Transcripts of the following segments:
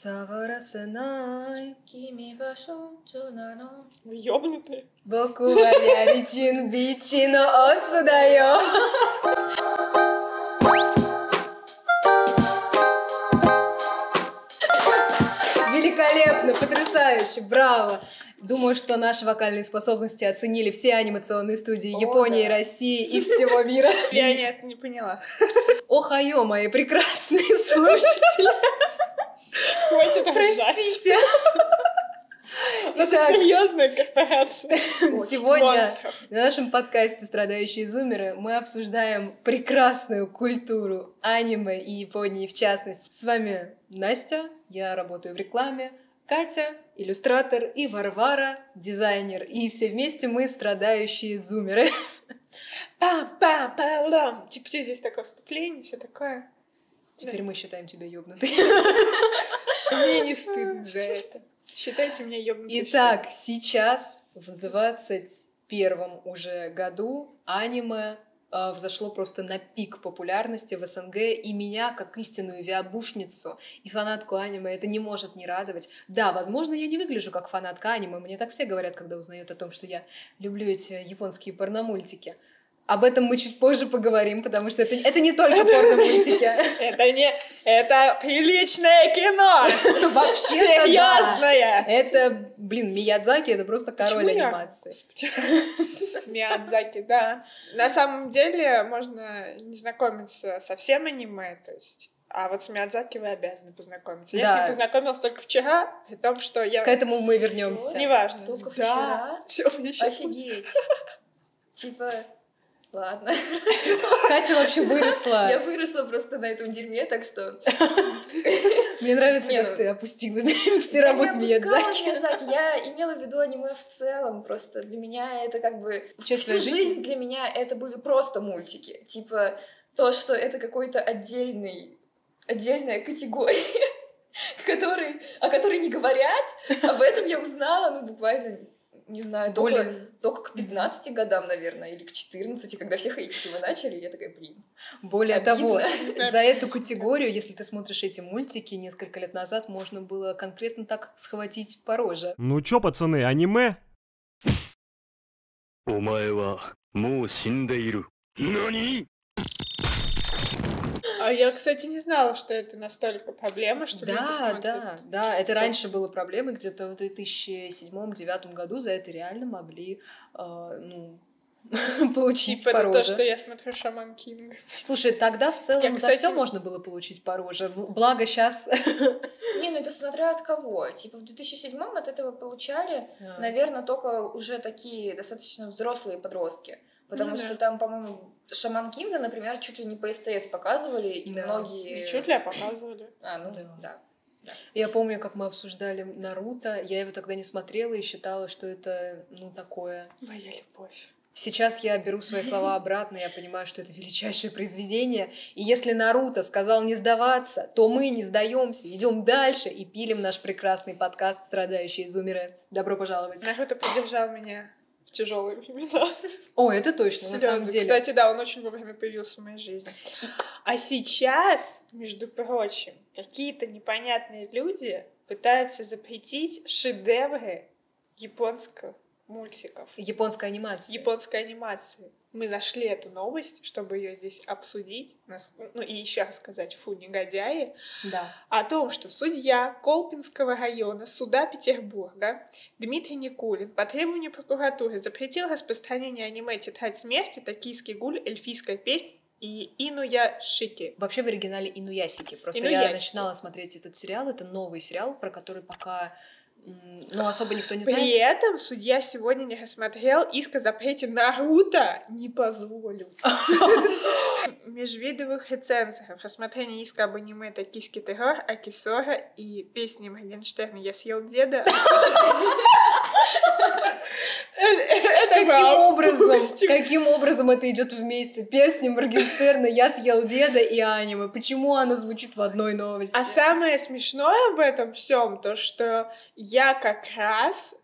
Саварасанай, кими вашу чунану. Ёбнутый. Боку ваяричин бичино осудаю. Великолепно, потрясающе, браво! Думаю, что наши вокальные способности оценили все анимационные студии О, Японии, да. России и всего мира. Я нет, не поняла. Охайо, мои прекрасные слушатели! Хватит простите. Итак, серьезная корпорация. Сегодня Монстров. на нашем подкасте «Страдающие зумеры» мы обсуждаем прекрасную культуру аниме и Японии в частности. С вами Настя, я работаю в рекламе, Катя, иллюстратор, и Варвара, дизайнер. И все вместе мы «Страдающие зумеры». Пам-пам-пам-лам. Типа здесь такое вступление, все такое. Теперь мы считаем тебя ёбнутой. Мне не стыдно за это. Считайте меня ёбнутой. Итак, сейчас, в 21 уже году, аниме э, взошло просто на пик популярности в СНГ, и меня, как истинную виабушницу и фанатку аниме, это не может не радовать. Да, возможно, я не выгляжу как фанатка аниме, мне так все говорят, когда узнают о том, что я люблю эти японские порномультики. Об этом мы чуть позже поговорим, потому что это, это не только порномультики. Это не... Это приличное кино! Вообще-то да. Серьезное! Это, блин, Миядзаки — это просто король анимации. Миядзаки, да. На самом деле можно не знакомиться со всем аниме, то есть... А вот с Миядзаки вы обязаны познакомиться. Я с Да. ним познакомилась только вчера, при том, что я... К этому мы вернемся. Неважно. Только Да. вчера? Все. Офигеть. Типа, ладно. Катя вообще выросла. Я выросла просто на этом дерьме, так что... Мне нравится, как ну- ты опустила все работы Миядзаки. Я имела в виду аниме в целом. Просто для меня это как бы... Всю жизнь для меня это были просто мультики. Типа то, что это какой-то отдельный... Отдельная категория, который, о которой не говорят. Об этом я узнала, ну, буквально, не знаю, Более... только, только к 15 годам, наверное, или к 14, когда все ходить вы начали, я такая, блин. Более обидно. того, за эту категорию, если ты смотришь эти мультики, несколько лет назад можно было конкретно так схватить пороже. Ну чё, пацаны, аниме? Умаева, му синдейру. Нани? А я, кстати, не знала, что это настолько проблема, что люди Да, смотрят. да, да, это раньше было проблемой, где-то в 2007-2009 году за это реально могли, э, ну, получить Типа по это то, что я смотрю Шаман Кинг. Слушай, тогда в целом Я, за кстати- все можно было получить по роже. Благо сейчас... Не, ну это смотря от кого. Типа в 2007 от этого получали, наверное, только уже такие достаточно взрослые подростки. Потому Ну что да. там, по-моему, Шаман Кинга, например, чуть ли не по СТС показывали, и Да. многие... И чуть ли показывали. А, ну Да. да. Я помню, как мы обсуждали Наруто. Я его тогда не смотрела и считала, что это, ну, такое. Моя любовь. Сейчас я беру свои слова обратно, я понимаю, что это величайшее произведение. И если Наруто сказал не сдаваться, то мы не сдаемся, идем дальше и пилим наш прекрасный подкаст «Страдающие зумеры». Добро пожаловать. Наруто поддержал меня в тяжелые времена. О, это точно, на самом Серьезно. деле. Кстати, да, он очень вовремя появился в моей жизни. А сейчас, между прочим, какие-то непонятные люди пытаются запретить шедевры японских мультиков, Японская анимация. японской анимации. Мы нашли эту новость, чтобы ее здесь обсудить, ну и еще рассказать, фу, негодяи, Да. о том, что судья Колпинского района суда Петербурга Дмитрий Никулин по требованию прокуратуры запретил распространение аниме «Тетрадь смерти», «Токийский гуль», «Эльфийская песнь» и «Инуя Шики». Вообще в оригинале Инуясики. Просто я Инуясики. начинала смотреть этот сериал. Это новый сериал, про который пока ну, особо никто не При знает. этом судья сегодня не рассмотрел иск о запрете Наруто не позволил. Межвидовых рецензиях рассмотрение иска об аниме «Токийский террор», «Акисора» и песни Моргенштерна «Я съел деда». Это Каким образом, опустим. каким образом это идет вместе? Песни Моргенштерна «Я съел деда» и аниме. Почему оно звучит в одной новости? А самое смешное в этом всем то, что я как раз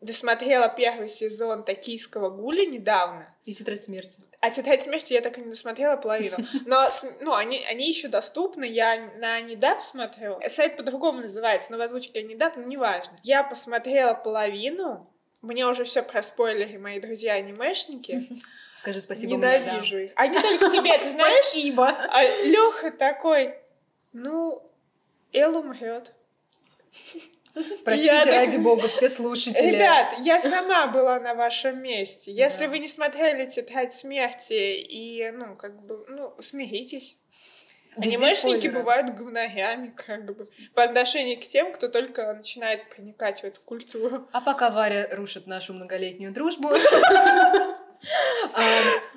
досмотрела первый сезон «Токийского гуля» недавно. И «Тетрадь смерти». А «Тетрадь смерти» я так и не досмотрела половину. Но, ну, они, они еще доступны, я на Недап смотрю. Сайт по-другому называется, но в озвучке Недап, но неважно. Я посмотрела половину, мне уже все проспойлили мои друзья-анимешники. Скажи спасибо мне, да. Ненавижу их. Они только тебе, ты знаешь? Спасибо. А Леха такой, ну, Эл умрет. Простите, Я так- ради бога, все слушатели. Ребят, я сама была на вашем месте. Если Да. вы не смотрели «Тетрадь смерти» и, ну, как бы, ну, смиритесь. Везде Анимешники спойлеры. бывают говнарями, как бы, по отношению к тем, кто только начинает проникать в эту культуру. А пока Варя рушит нашу многолетнюю дружбу, а,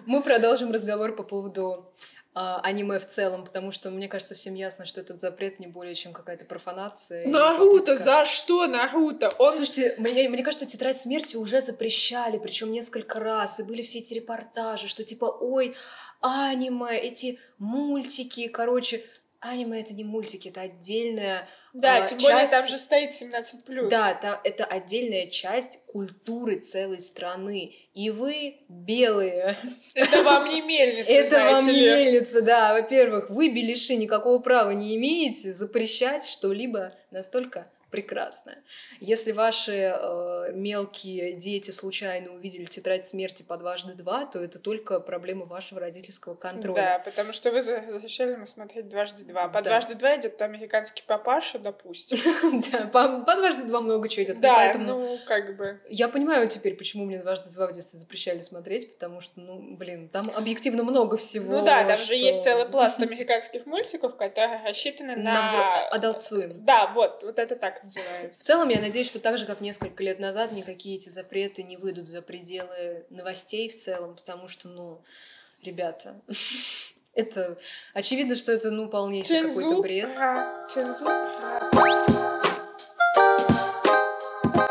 мы продолжим разговор по поводу а, аниме в целом, потому что мне кажется всем ясно, что этот запрет не более чем какая-то профанация. Наруто, за что Наруто? Он Слушайте, мне, мне кажется, тетрадь смерти уже запрещали, причем несколько раз, и были все эти репортажи, что типа, ой, аниме, эти мультики, короче, аниме это не мультики, это отдельная Да, а, тем более часть- там же стоит 17+. Да, та- это отдельная часть культуры целой страны. И вы, белые, Это вам не мельница, это вам не мельница, да. Во-первых, вы, белиши, никакого права не имеете запрещать что-либо настолько прекрасное. Если ваши э, мелкие дети случайно увидели тетрадь смерти по дважды два, то это только проблема вашего родительского контроля. Да, потому что вы за- разрешили ему смотреть дважды два. По Да. дважды два идет американский папаша, допустим. Да, по, дважды два много чего идет. Да, ну, как бы. Я понимаю теперь, почему мне дважды два в детстве запрещали смотреть, потому что, ну, блин, там объективно много всего. Ну да, там же есть целый пласт американских мультиков, которые рассчитаны на на... Adult Swim. Да, вот, вот это так называется. В целом, я надеюсь, что так же, как несколько лет назад, никакие эти запреты не выйдут за пределы новостей в целом, потому что, ну, ребята, это очевидно, что это, ну, полнейший какой-то бред.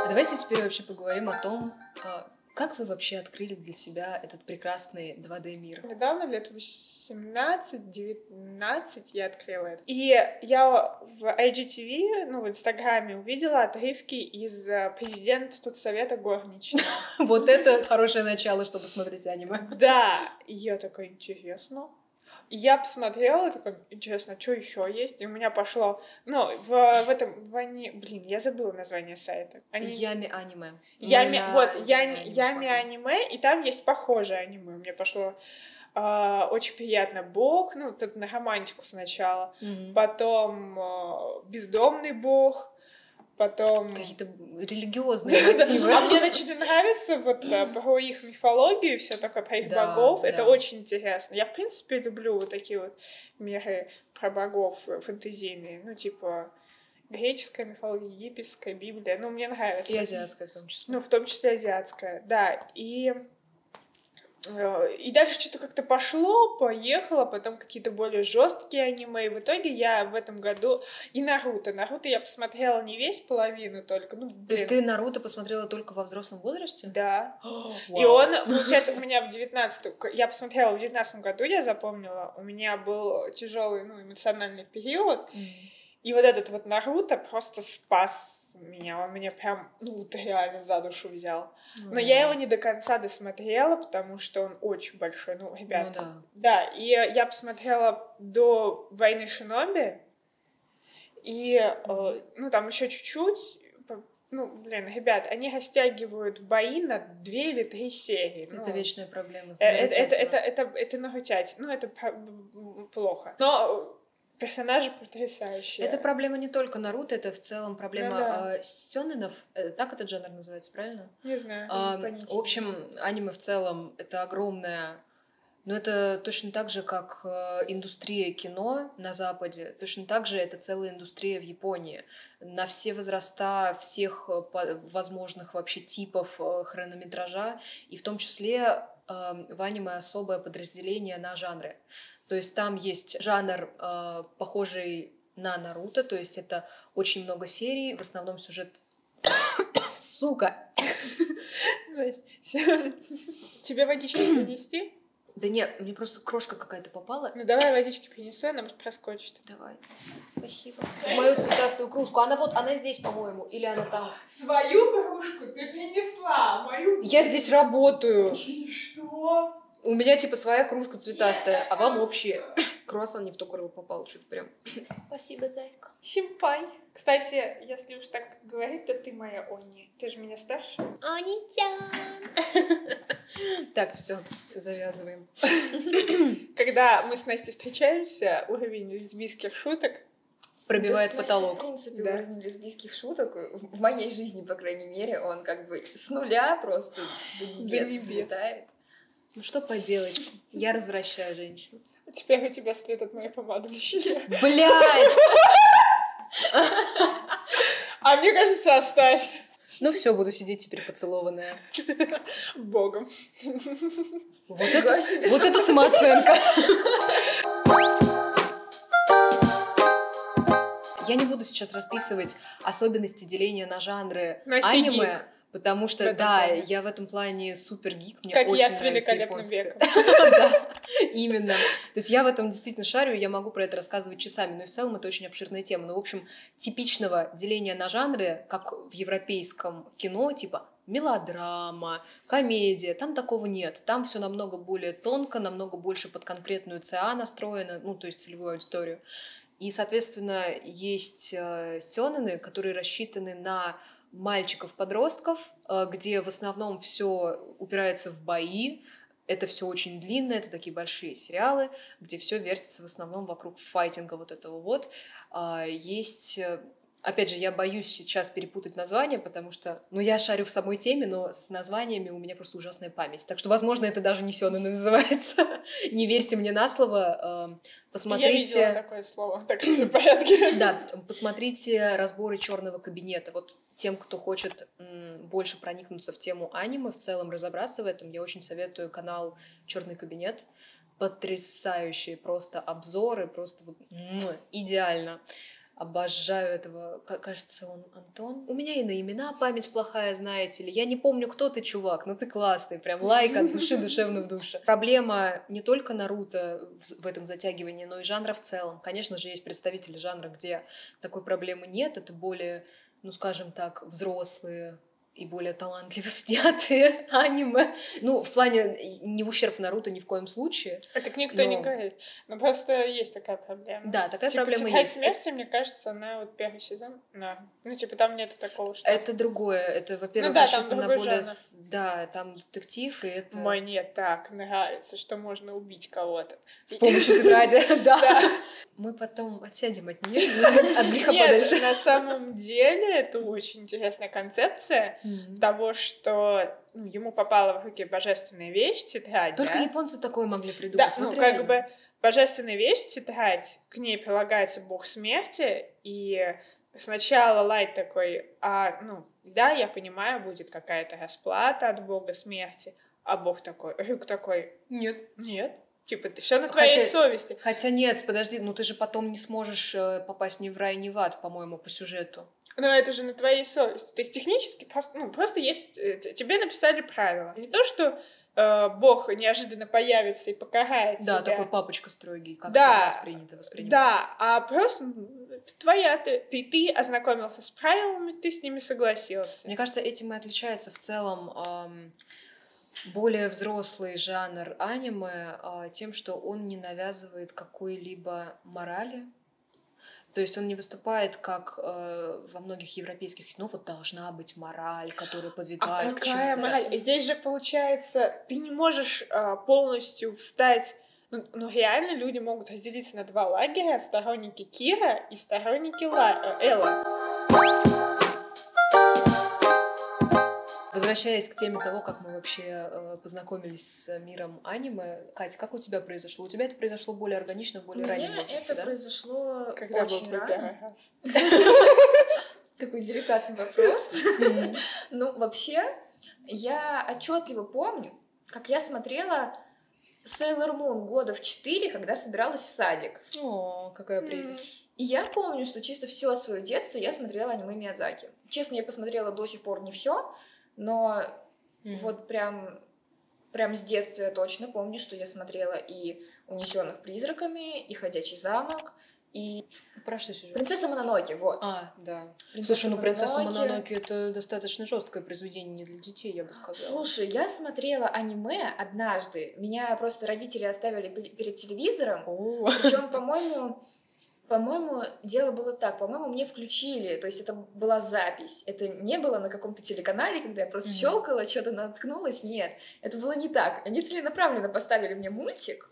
Давайте теперь вообще поговорим о том, а, как вы вообще открыли для себя этот прекрасный 2D мир. Недавно, лет 18-19, я открыла это. И я в IGTV, ну, в Инстаграме увидела отрывки из э, президента студсовета горничная. Вот это хорошее начало, чтобы смотреть аниме. Да, я такая, интересно. И Я посмотрела, такая, интересно, что еще есть? И у меня пошло, ну, в, в этом, в ани- блин, я забыла название сайта. Они... Ями аниме. Ями, на вот, Ями, аниме Ями аниме, и там есть похожее аниме. Мне пошло а, очень приятно бог, ну, тут на романтику сначала, Мгм. потом а, бездомный бог, потом... Какие-то религиозные мотивы. А мне начали нравиться вот а, про их мифологию, все такое про их богов. Это очень интересно. Я, в принципе, люблю вот такие вот миры про богов э, фэнтезийные. Ну, типа греческая мифология, египетская, Библия. Ну, мне нравится. И азиатская в том числе. Ну, в том числе азиатская, да. И, э, и дальше что-то как-то пошло, поехало, потом какие-то более жесткие аниме. И в итоге я в этом году... И Наруто. Наруто я посмотрела не весь, половину только. Ну, То есть ты Наруто посмотрела только во взрослом возрасте? Да. Вау. И он, получается, у меня в 19 я посмотрела в 19 году, я запомнила, у меня был тяжелый, ну, эмоциональный период, М. и вот этот вот Наруто просто спас меня, он меня прям, ну, вот реально за душу взял. Но я его не до конца досмотрела, потому что он очень большой, ну, ребят. Ну да. Да, и я посмотрела до «Войны Шиноби», и, э, ну, там еще чуть-чуть, ну, блин, ребят, они растягивают бои на две или три серии. Это ну, вечная проблема. с э, Это, это, это, это, это нагутять. Ну, это про- м, плохо. Но э, персонажи потрясающие. Это проблема не только Наруто, это в целом проблема Ну да. а, сёнэнов. Э, Так этот жанр называется, правильно? Не знаю. А, понятия в общем, аниме в целом это огромная... Но это точно так же, как э, индустрия кино на Западе, точно так же это целая индустрия в Японии. На все возраста, всех э, возможных вообще типов э, хронометража, и в том числе э, в аниме особое подразделение на жанры. То есть там есть жанр, э, похожий на Наруто, то есть это очень много серий, в основном сюжет... Сука! Тебе водички принести? Да нет, мне просто крошка какая-то попала. Ну давай водички принесу, она может проскочит. Давай. Спасибо. В мою цветастую кружку. Она вот, она здесь, по-моему. Или она там. Свою кружку ты принесла, мою... Я здесь работаю. Что? У меня типа своя кружка цветастая, а вам общие. Круассан не в то горло попал, что-то прям. Спасибо, зайка. Симпай. Кстати, если уж так говорить, то ты моя Они. Ты же меня старше. Так, все, завязываем. Когда мы с Настей встречаемся, уровень лесбийских шуток Пробивает Да, потолок. В принципе, Да. уровень лесбийских шуток в моей жизни, по крайней мере, он как бы с нуля просто до небес, небес. Ну что поделать? Я развращаю женщин. Теперь у тебя след от моей помады на щеке. Блять! А мне кажется, оставь. Ну все, буду сидеть теперь поцелованная. Богом. Вот это, вот это самооценка. Я не буду сейчас расписывать особенности деления на жанры Настя аниме, гик потому что, этом да, плане. я в этом плане супер гик, мне Как очень я с нравится веком. Да, именно. То есть я в этом действительно шарю, я могу про это рассказывать часами, но и в целом это очень обширная тема. Ну, в общем, типичного деления на жанры, как в европейском кино, типа мелодрама, комедия, там такого нет. Там все намного более тонко, намного больше под конкретную ЦА настроено, ну, то есть целевую аудиторию. И, соответственно, есть э, сёнэны, которые рассчитаны на мальчиков-подростков, э, где в основном все упирается в бои, это все очень длинно, это такие большие сериалы, где все вертится в основном вокруг файтинга вот этого вот. А, Есть, э, опять же, я боюсь сейчас перепутать название, потому что, ну, я шарю в самой теме, но с названиями у меня просто ужасная память. Так что, возможно, это даже не сёнэн называется. Не верьте мне на слово. э, Я Посмотрите... видела такое слово, так что все в порядке. Да, посмотрите разборы черного кабинета. Вот тем, кто хочет больше проникнуться в тему аниме, в целом разобраться в этом, я очень советую канал Черный кабинет. Потрясающие просто обзоры, просто вот идеально. Обожаю этого. Ка- Кажется, он Антон. У меня и на имена память плохая, знаете ли. Я не помню, кто ты, чувак, но ты классный. Прям лайк от души, душевно в душе. Проблема не только Наруто в этом затягивании, но и жанра в целом. Конечно же, есть представители жанра, где такой проблемы нет. Это более, ну, скажем так, взрослые и более талантливо снятые аниме. Ну, в плане не в ущерб Наруто ни в коем случае. Это никто не Но- говорит. Но просто есть такая проблема. Да, такая Типа, проблема «Тетрадь есть. смерти, мне кажется, она вот первый сезон, да. Ну, типа, там нету такого, что... Это другое. Это, во-первых, Ну да, рассчитано на более... жанр. Да, там детектив, и это... Мне так нравится, что можно убить кого-то. С помощью тетради, да. Мы потом отсядем от нее, от греха подальше. на самом деле это очень интересная концепция Мгм. того, что ну, ему попала в руки божественная вещь, тетрадь, Только да? японцы такое могли Да, придумать. ну Вот как реально. бы божественная вещь, тетрадь, к ней прилагается бог смерти, и сначала Лайт такой, а, ну, да, я понимаю, будет какая-то расплата от бога смерти, а бог такой, Рюк такой, Нет. нет, типа, ты все на твоей Хотя- совести. Хотя нет, подожди, ну ты же потом не сможешь э, попасть ни в рай, ни в ад, по-моему, по сюжету. Но это же на твоей совести. То есть технически просто, ну, просто есть... э, Тебе написали правила. Не то, что э, Бог неожиданно появится и покарает Да, тебя. такой папочка строгий, как Да. это у нас принято воспринимать. Да, а просто ну, это твоя, ты, ты, ты ознакомился с правилами, ты с ними согласился. Мне кажется, этим и отличается в целом ам, более взрослый жанр аниме а, тем, что он не навязывает какой-либо морали. То есть он не выступает, как э, во многих европейских кино, вот должна быть мораль, которая А подвигает к какая чему-то. мораль? Здесь же получается, ты не можешь а, полностью встать. Ну, ну, реально люди могут разделиться на два лагеря: сторонники Кира и сторонники Ла- э, Элла. Возвращаясь к теме того, как мы вообще э, познакомились с миром аниме, Катя, как у тебя произошло? У тебя это произошло более органично, в У более раннем возрасте, это да? произошло Когда очень рано. Такой деликатный вопрос. Ну, вообще, я отчетливо помню, как я смотрела Sailor Moon года в 4, когда собиралась в садик. О, какая прелесть. И я помню, что чисто все свое детство я смотрела аниме Миядзаки. Честно, я посмотрела до сих пор не все, но Мгм. вот прям прям с детства я точно помню, что я смотрела и «Унесенных призраками», и «Ходячий замок», и Про что сюжет? «Принцесса Мононоке», вот. А, да. «Принцесса Слушай, ну «Принцесса Мононоке». Мононоке» — это достаточно жесткое произведение не для детей, я бы сказала. Слушай, я смотрела аниме однажды. Меня просто родители оставили пе- перед телевизором. Причем, по-моему, по-моему, дело было так. По-моему, мне включили, то есть это была запись. Это не было на каком-то телеканале, когда я просто Мгм. щелкала, что-то наткнулась. Нет, это было не так. Они целенаправленно поставили мне мультик,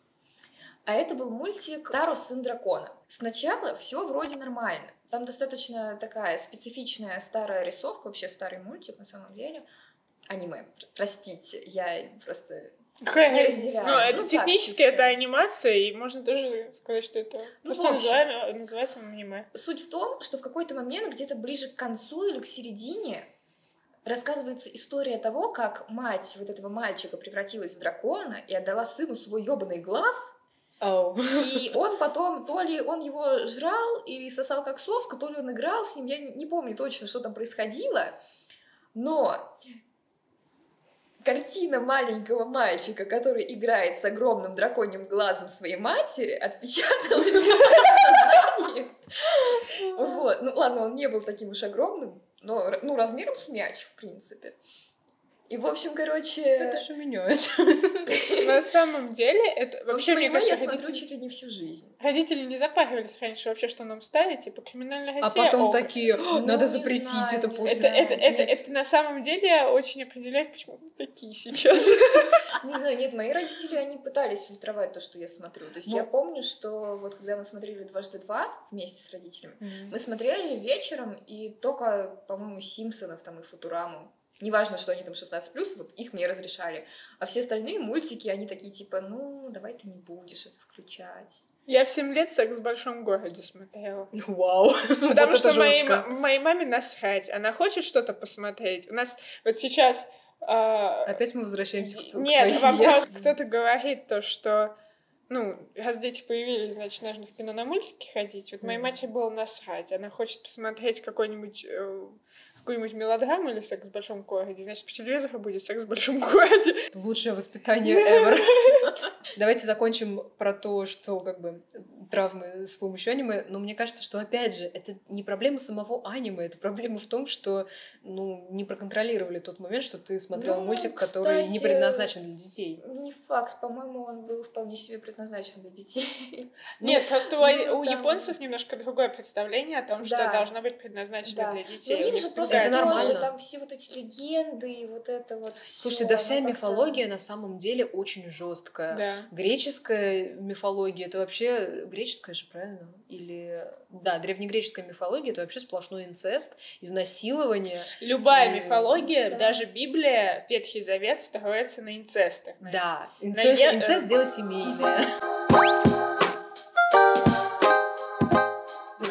а это был мультик «Таро, сын дракона». Сначала все вроде нормально. Там достаточно такая специфичная старая рисовка, вообще старый мультик на самом деле. Аниме, пр- простите, я просто Какая Не разделяю. Ну, это Ну, технически это анимация, и можно тоже сказать, что это Ну, просто общем. называется аниме. Суть в том, что в какой-то момент, где-то ближе к концу или к середине, рассказывается история того, как мать вот этого мальчика превратилась в дракона и отдала сыну свой ёбаный глаз, Ау. и он потом, то ли он его жрал или сосал как соску, то ли он играл с ним, я не помню точно, что там происходило, но картина маленького мальчика, который играет с огромным драконьим глазом своей матери, отпечаталась в сознании. Вот. Ну ладно, он не был таким уж огромным, но ну, размером с мяч, в принципе. И, в общем, короче... Это все меняет. На самом деле, это вообще, мне аниме я кажется, смотрю родители, чуть ли не всю жизнь. родители не запаривались раньше вообще, что нам ставить, типа криминальная А Россия. потом ок. такие, «О, Ну, надо запретить это после. Это, на самом деле очень определяет, почему мы такие сейчас. Не знаю, нет, мои родители, они пытались фильтровать то, что я смотрю. То есть Ну. я помню, что вот когда мы смотрели «Дважды два» вместе с родителями, мы смотрели вечером и только, по-моему, «Симпсонов» там и «Футураму». Неважно, что они там 16+, вот их мне разрешали. А все остальные мультики, они такие типа, ну, давай ты не будешь это включать. Я в 7 лет «Секс в большом городе» смотрела. Вау. Потому Вот что это моей, моей маме насрать. Она хочет что-то посмотреть. У нас вот сейчас... а, Опять мы возвращаемся к к твоей Нет, семье. вопрос. Кто-то говорит то, что ну, раз дети появились, значит, нужно в кино на мультики ходить. Вот моей Мгм. матери было насрать. Она хочет посмотреть какой-нибудь э, какую-нибудь мелодраму или секс в большом городе, значит, по телевизору будет секс в большом городе. Лучшее воспитание ever. Давайте закончим про то, что как бы травмы с помощью аниме. Но мне кажется, что опять же, это не проблема самого аниме, это проблема в том, что ну, не проконтролировали тот момент, что ты смотрел Ну, мультик, который не кстати, предназначен для детей. Не факт, по-моему, он был вполне себе предназначен для детей. Нет, просто у, ну, японцев немножко другое представление о том, что должно быть предназначено для Но детей. у У них них же просто Это нормально. тоже там все вот эти легенды и вот это вот все. Слушайте, да вся мифология на самом деле очень жесткая. Да. Греческая мифология это вообще греческая же, правильно? Или да, древнегреческая мифология это вообще сплошной инцест, изнасилование. Любая И- мифология, Да. даже Библия, Ветхий Завет строится на инцестах. Да, На инцест, е- инцест дело семейное.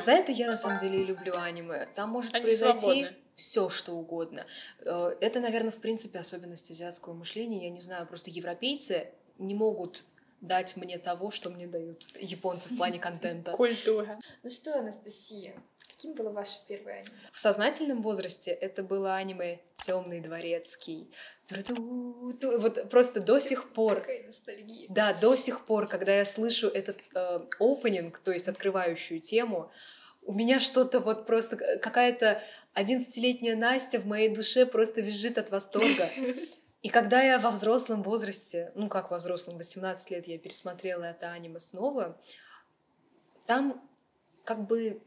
За это я на самом деле и люблю аниме. Там может Они произойти свободны. все, что угодно. Э, Это, наверное, в принципе особенность азиатского мышления. Я не знаю, просто европейцы не могут дать мне того, что мне дают японцы в плане контента. Культура. Ну что, Анастасия, каким было ваше первое аниме? В сознательном возрасте это было аниме Темный дворецкий. Тру-ту-ту. Вот просто до сих пор. Какая ностальгия. Да, до сих пор, когда я слышу этот э, опенинг, то есть открывающую тему, у меня что-то вот просто к- какая-то 11-летняя Настя в моей душе просто визжит от восторга. И когда я во взрослом возрасте, ну как во взрослом, 18 лет я пересмотрела это аниме снова, там как бы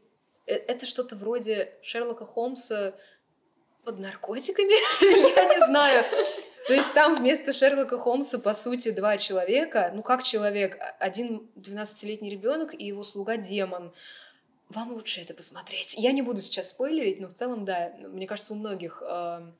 э, это что-то вроде Шерлока Холмса под наркотиками, я не знаю. То есть там вместо Шерлока Холмса, по сути, два человека. Ну, как человек? А- Один 12-летний ребенок и его слуга-демон. Вам лучше это посмотреть. Я не буду сейчас спойлерить, но в целом, да, мне кажется, у многих эм,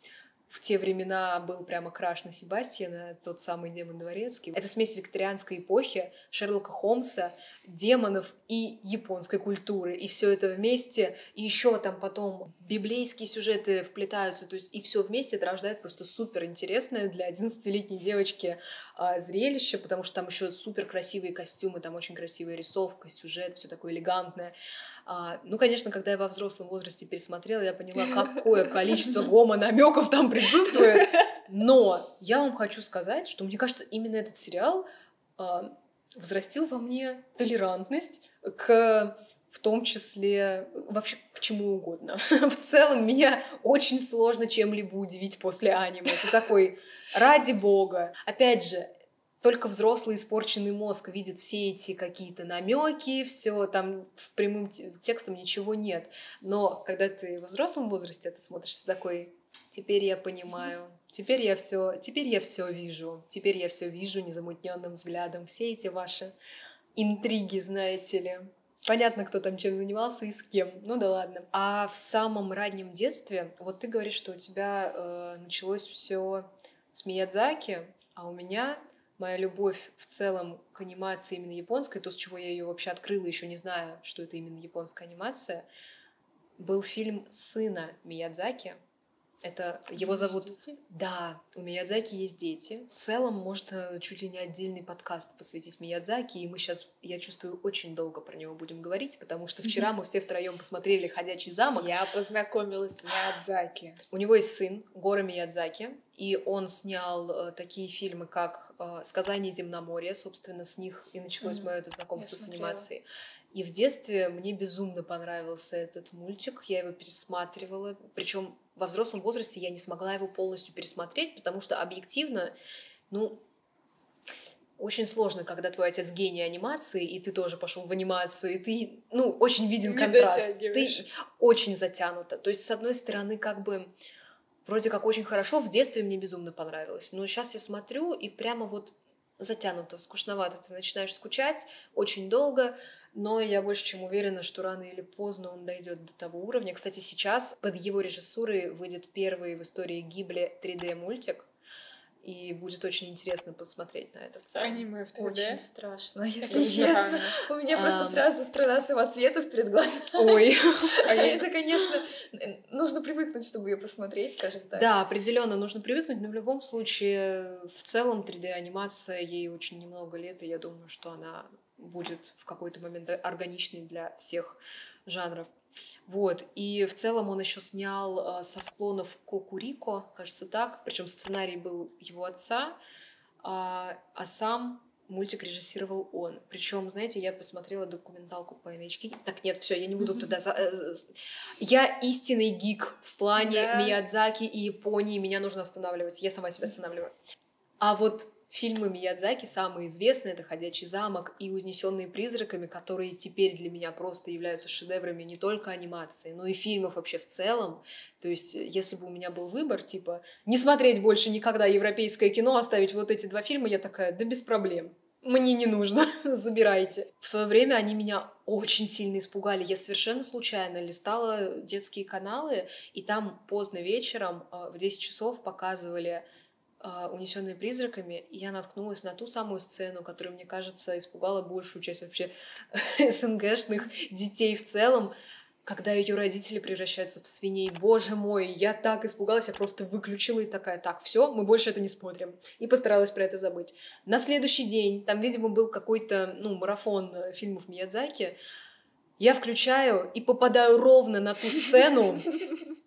в те времена был прямо краш на Себастьяна, тот самый демон дворецкий. Это смесь викторианской эпохи, Шерлока Холмса, демонов и японской культуры. И все это вместе. И еще там потом библейские сюжеты вплетаются. То есть и все вместе это рождает просто супер интересное для 11-летней девочки а, зрелище, потому что там еще супер красивые костюмы, там очень красивая рисовка, сюжет, все такое элегантное. А, ну, конечно, когда я во взрослом возрасте пересмотрела, я поняла, какое количество гома намеков там присутствует. Но я вам хочу сказать, что мне кажется, именно этот сериал а, взрастил во мне толерантность к в том числе вообще к чему угодно. в целом меня очень сложно чем-либо удивить после аниме. Это такой, ради бога. Опять же, только взрослый испорченный мозг видит все эти какие-то намеки, все там в прямым текстом ничего нет. Но когда ты во взрослом возрасте это смотришь, ты такой, теперь я понимаю, теперь я все, теперь я все вижу, теперь я все вижу незамутненным взглядом, все эти ваши интриги, знаете ли. Понятно, кто там чем занимался и с кем. Ну да ладно. А в самом раннем детстве, вот ты говоришь, что у тебя э, началось все с Миядзаки, а у меня моя любовь в целом к анимации именно японской, то, с чего я ее вообще открыла, еще не зная, что это именно японская анимация, был фильм сына Миядзаки это его зовут... Дети? Да, у Миядзаки есть дети. В целом можно чуть ли не отдельный подкаст посвятить Миядзаки, и мы сейчас, я чувствую, очень долго про него будем говорить, потому что вчера мы все втроем посмотрели «Ходячий замок». Я познакомилась с Миядзаки. У него есть сын, Гора Миядзаки, и он снял э, такие фильмы, как э, «Сказание земноморья», собственно, с них и началось mm-hmm. мое это знакомство с анимацией. И в детстве мне безумно понравился этот мультик, я его пересматривала, причем во взрослом возрасте я не смогла его полностью пересмотреть, потому что объективно, ну, очень сложно, когда твой отец гений анимации, и ты тоже пошел в анимацию, и ты, ну, очень виден не контраст. Ты очень затянута. То есть, с одной стороны, как бы вроде как очень хорошо, в детстве мне безумно понравилось. Но сейчас я смотрю, и прямо вот затянуто, скучновато. Ты начинаешь скучать очень долго, но я больше чем уверена, что рано или поздно он дойдет до того уровня. Кстати, сейчас под его режиссурой выйдет первый в истории Гибли 3D-мультик, и будет очень интересно посмотреть на это в целом. Аниме в 3D? Очень страшно, если честно. У меня просто сразу страна самоцветов перед глазами. Ой. А это, конечно, нужно привыкнуть, чтобы ее посмотреть, скажем так. Да, определенно нужно привыкнуть, но в любом случае, в целом 3D-анимация, ей очень немного лет, и я думаю, что она будет в какой-то момент органичный для всех жанров. Вот. И в целом он еще снял э, со склонов Кокурико, кажется так. Причем сценарий был его отца, а, а сам мультик режиссировал он. Причем, знаете, я посмотрела документалку по NHK. Так, нет, все, я не буду туда... За... Э, я истинный гик в плане да. Миядзаки и Японии. Меня нужно останавливать. Я сама себя останавливаю. А вот Фильмы Миядзаки самые известные — это «Ходячий замок» и «Узнесенные призраками», которые теперь для меня просто являются шедеврами не только анимации, но и фильмов вообще в целом. То есть, если бы у меня был выбор, типа, не смотреть больше никогда европейское кино, оставить вот эти два фильма, я такая, да без проблем. Мне не нужно, забирайте. В свое время они меня очень сильно испугали. Я совершенно случайно листала детские каналы, и там поздно вечером э, в 10 часов показывали а, унесенные призраками, я наткнулась на ту самую сцену, которая, мне кажется, испугала большую часть вообще СНГшных детей в целом, когда ее родители превращаются в свиней. Боже мой, я так испугалась, я просто выключила и такая, так, все, мы больше это не смотрим. И постаралась про это забыть. На следующий день, там, видимо, был какой-то, ну, марафон э, фильмов Миядзаки, я включаю и попадаю ровно на ту сцену,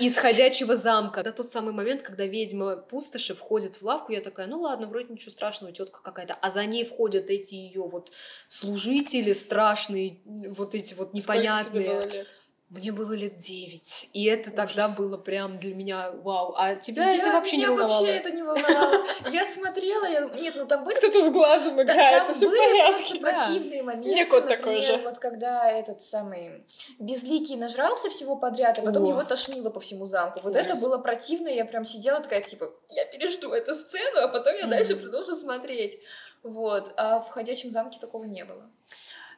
из ходячего замка. На тот самый момент, когда ведьма пустоши входит в лавку, я такая, ну ладно, вроде ничего страшного, тетка какая-то. А за ней входят эти ее вот служители страшные, вот эти вот непонятные. Мне было лет девять, и это Ужас. тогда было прям для меня вау. А тебя я, это вообще не волновало? вообще это не волновало. Я смотрела, я... нет, ну там были... Кто-то с глазом играется, все были просто противные моменты. Мне кот такой же. вот когда этот самый Безликий нажрался всего подряд, а потом его тошнило по всему замку. Вот это было противно, я прям сидела такая, типа, я пережду эту сцену, а потом я дальше продолжу смотреть. Вот. А в «Ходячем замке» такого не было.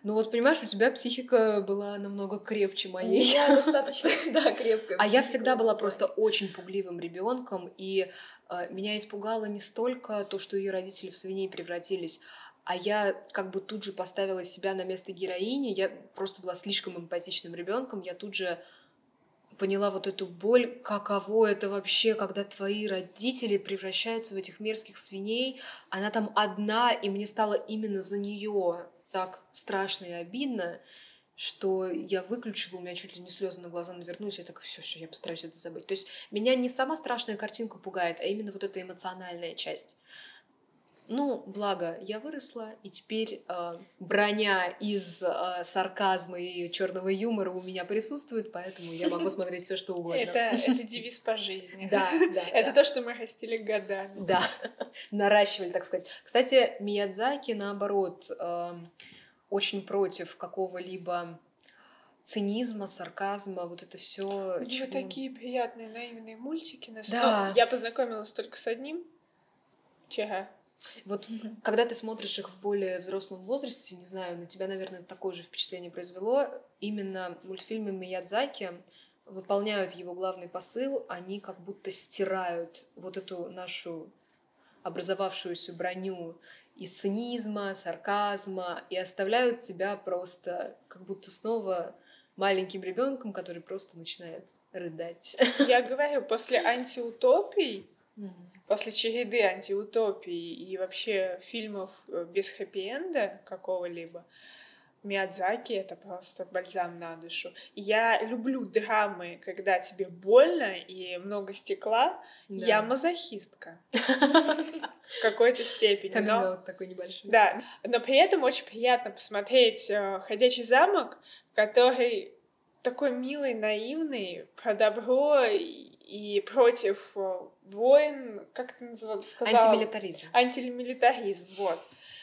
Ну вот, понимаешь, у тебя психика была намного крепче моей. Я достаточно, да, крепкая. А я всегда была просто очень пугливым ребенком, и э, меня испугало не столько то, что ее родители в свиней превратились, а я как бы тут же поставила себя на место героини. Я просто была слишком эмпатичным ребенком. Я тут же поняла вот эту боль, каково это вообще, когда твои родители превращаются в этих мерзких свиней. Она там одна, и мне стало именно за нее так страшно и обидно, что я выключила, у меня чуть ли не слезы на глаза навернулись, я так, все, все, я постараюсь это забыть. То есть меня не сама страшная картинка пугает, а именно вот эта эмоциональная часть. Ну, благо, я выросла, и теперь э, броня из э, сарказма и черного юмора у меня присутствует, поэтому я могу смотреть все, что угодно. Это, это девиз по жизни. Да, да. Это то, что мы растили годами. Да, наращивали, так сказать. Кстати, Миядзаки, наоборот, очень против какого-либо цинизма, сарказма, вот это все. У него такие приятные наивные мультики. На... Да. Ну, я познакомилась только с одним. Чего? Вот когда ты смотришь их в более взрослом возрасте, не знаю, на тебя, наверное, такое же впечатление произвело. Именно мультфильмы Миядзаки выполняют его главный посыл, они как будто стирают вот эту нашу образовавшуюся броню из цинизма, сарказма и оставляют тебя просто как будто снова маленьким ребенком, который просто начинает рыдать. Я говорю, после антиутопий после череды антиутопий и вообще фильмов э, без хэппи-энда какого-либо, Миядзаки — это просто бальзам на душу. Я люблю драмы, когда тебе больно и много стекла. Да. Я мазохистка. В какой-то степени. но... такой небольшой. Да, но при этом очень приятно посмотреть э, «Ходячий замок», который такой милый, наивный, про добро и против войн, как ты назвал? Антимилитаризм. Антимилитаризм, вот.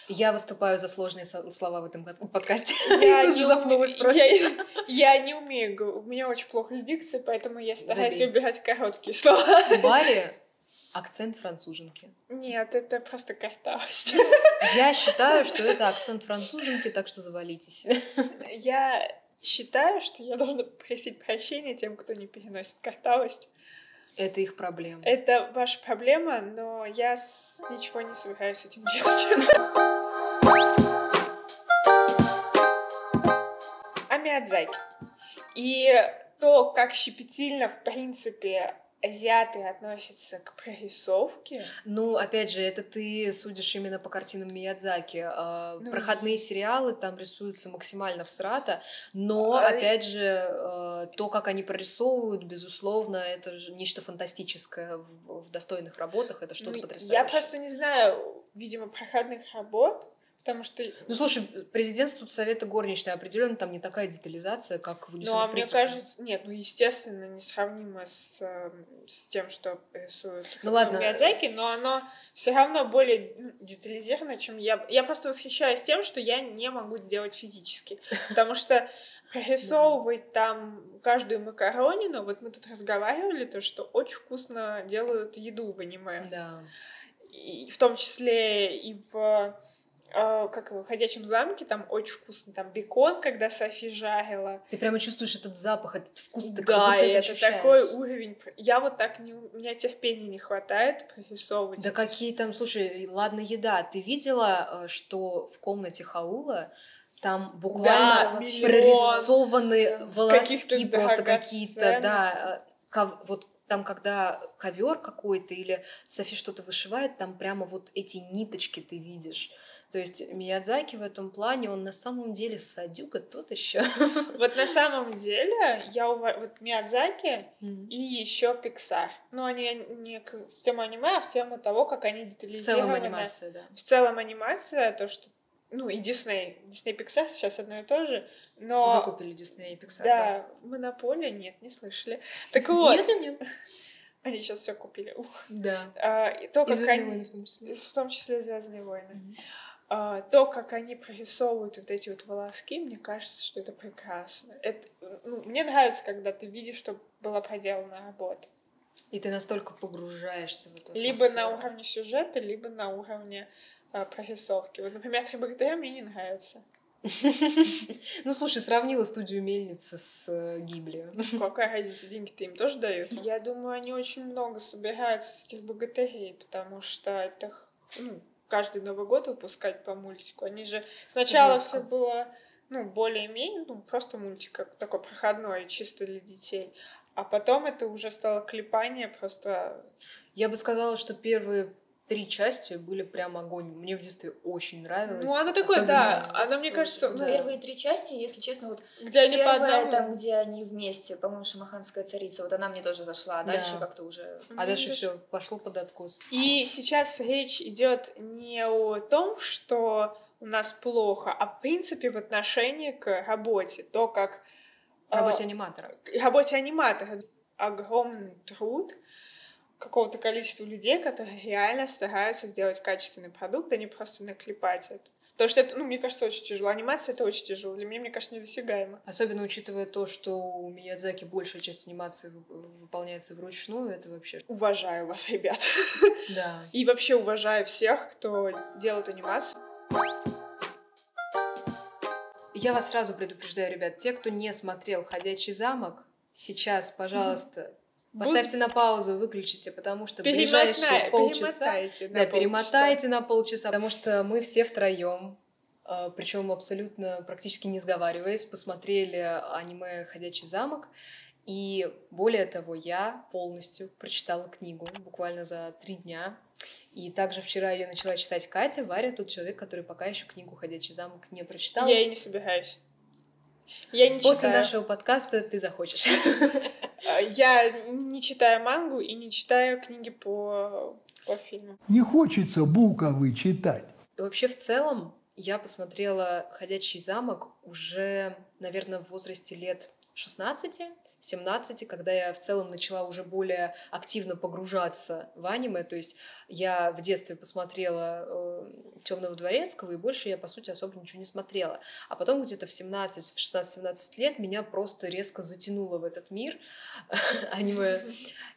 Я выступаю за сложные слова в этом подкасте. Я тут же запнулась просто. Я, я не умею, у меня очень плохо с дикцией, поэтому я стараюсь Забей. убирать короткие слова. Баре акцент француженки. Нет, это просто картавость. Я считаю, что это акцент француженки, так что завалитесь. Я считаю, что я должна просить прощения тем, кто не переносит картавость. Это их проблема. Это ваша проблема, но я ничего не собираюсь этим делать. О Миядзаки. И то, как щепетильно, в принципе, азиаты относятся к прорисовке. Ну, опять же, это ты судишь именно по картинам Миядзаки. А, ну, Проходные сериалы там рисуются максимально всрато, но, а... опять же, а, то, как они прорисовывают, безусловно, это же нечто фантастическое в, в достойных работах, это что-то ну, потрясающее. Я просто не знаю, видимо, проходных работ, Потому что... Ну, слушай, президентство тут Совета горничной определенно там не такая детализация, как в Ну, а мне кажется, нет, ну, естественно, несравнимо с, эм, с тем, что рисуют ну, ладно. Миядзаки, но оно все равно более детализировано, чем я. Я просто восхищаюсь тем, что я не могу сделать физически. Потому что прорисовывать там каждую макаронину, вот мы тут разговаривали, то, что очень вкусно делают еду в аниме. Да. И в том числе и в как в «Ходячем замке», там очень вкусно, там бекон, когда Софи жарила. Ты прямо чувствуешь этот запах, этот вкус, ты да, как будто это, это такой уровень. Я вот так не... У меня терпения не хватает прорисовывать. Да какие там, слушай, ладно, еда. Ты видела, э, что в комнате Хаула там буквально да, прорисованы волоски просто какие-то, да, э, вот там, когда ковер какой-то или Софи что-то вышивает, там прямо вот эти ниточки ты видишь. То есть Миядзаки в этом плане, он на самом деле садюга тот еще. Вот на самом деле я ув... вот Миядзаки mm-hmm. и еще Pixar. Ну, они не в тему аниме, а в тему того, как они детализированы. В целом анимация, да. В целом анимация, то, что ну, и Дисней. Дисней Pixar сейчас одно и то же, но... Вы купили Дисней и Pixar, да. Да, Монополия, нет, не слышали. Так вот. Нет, нет, нет. Они сейчас все купили. Ух. Да. А, и то, как и они... войны в том числе. В том числе Звездные войны. Mm-hmm. А, то, как они прорисовывают вот эти вот волоски, мне кажется, что это прекрасно. Это, ну, мне нравится, когда ты видишь, что была проделана работа. И ты настолько погружаешься в эту Либо на уровне сюжета, либо на уровне а, прорисовки. Вот, например, «Три богатыря» мне не нравится. Ну, слушай, сравнила студию Мельницы с э, Гибли. Какая разница, деньги-то им тоже дают? Я думаю, они очень много собирают с этих богатырей, потому что это ну, каждый Новый год выпускать по мультику. Они же сначала все было ну, более-менее, ну, просто мультик как такой проходной, чисто для детей. А потом это уже стало клепание просто... Я бы сказала, что первые три части были прям огонь. Мне в детстве очень нравилось. Ну, оно такое, да. Особенно Оно, мне кажется, вот ну, Первые три части, если честно, вот где они по первая, одному. там, где они вместе, по-моему, Шамаханская царица, вот она мне тоже зашла, а Да. дальше как-то уже... А дальше Видишь? все пошло под откос. И сейчас речь идет не о том, что у нас плохо, а в принципе в отношении к работе. То, как работе а, аниматора. к работе аниматора огромный труд какого-то количества людей, которые реально стараются сделать качественный продукт, а не просто наклепать это. Потому что это, ну, мне кажется, очень тяжело. Анимация — это очень тяжело. Для меня, мне кажется, недосягаемо. Особенно учитывая то, что у Миядзаки большая часть анимации вы- выполняется вручную, это вообще... Уважаю вас, ребят. Да. И вообще уважаю всех, кто делает анимацию. Я вас сразу предупреждаю, ребят, те, кто не смотрел «Ходячий замок», сейчас, пожалуйста, поставьте на паузу, выключите, потому что ближайшие Перемотай- полчаса... перемотайте на Да, полчаса. перемотайте на полчаса, потому что мы все втроем, причем абсолютно практически не сговариваясь, посмотрели аниме «Ходячий замок», и более того, я полностью прочитала книгу буквально за три дня. И также вчера ее начала читать Катя. Варя тот человек, который пока еще книгу «Ходячий замок» не прочитал. Я и не собираюсь. Я не После читаю. нашего подкаста ты захочешь. А, Я не читаю мангу и не читаю книги по, по фильму. Не хочется буковы читать. И вообще, в целом, я посмотрела «Ходячий замок» уже, наверное, в возрасте лет 16 17, когда я в целом начала уже более активно погружаться в аниме. То есть я в детстве посмотрела э, Темного дворецкого, и больше я, по сути, особо ничего не смотрела. А потом где-то в 17, в 16-17 лет меня просто резко затянуло в этот мир аниме.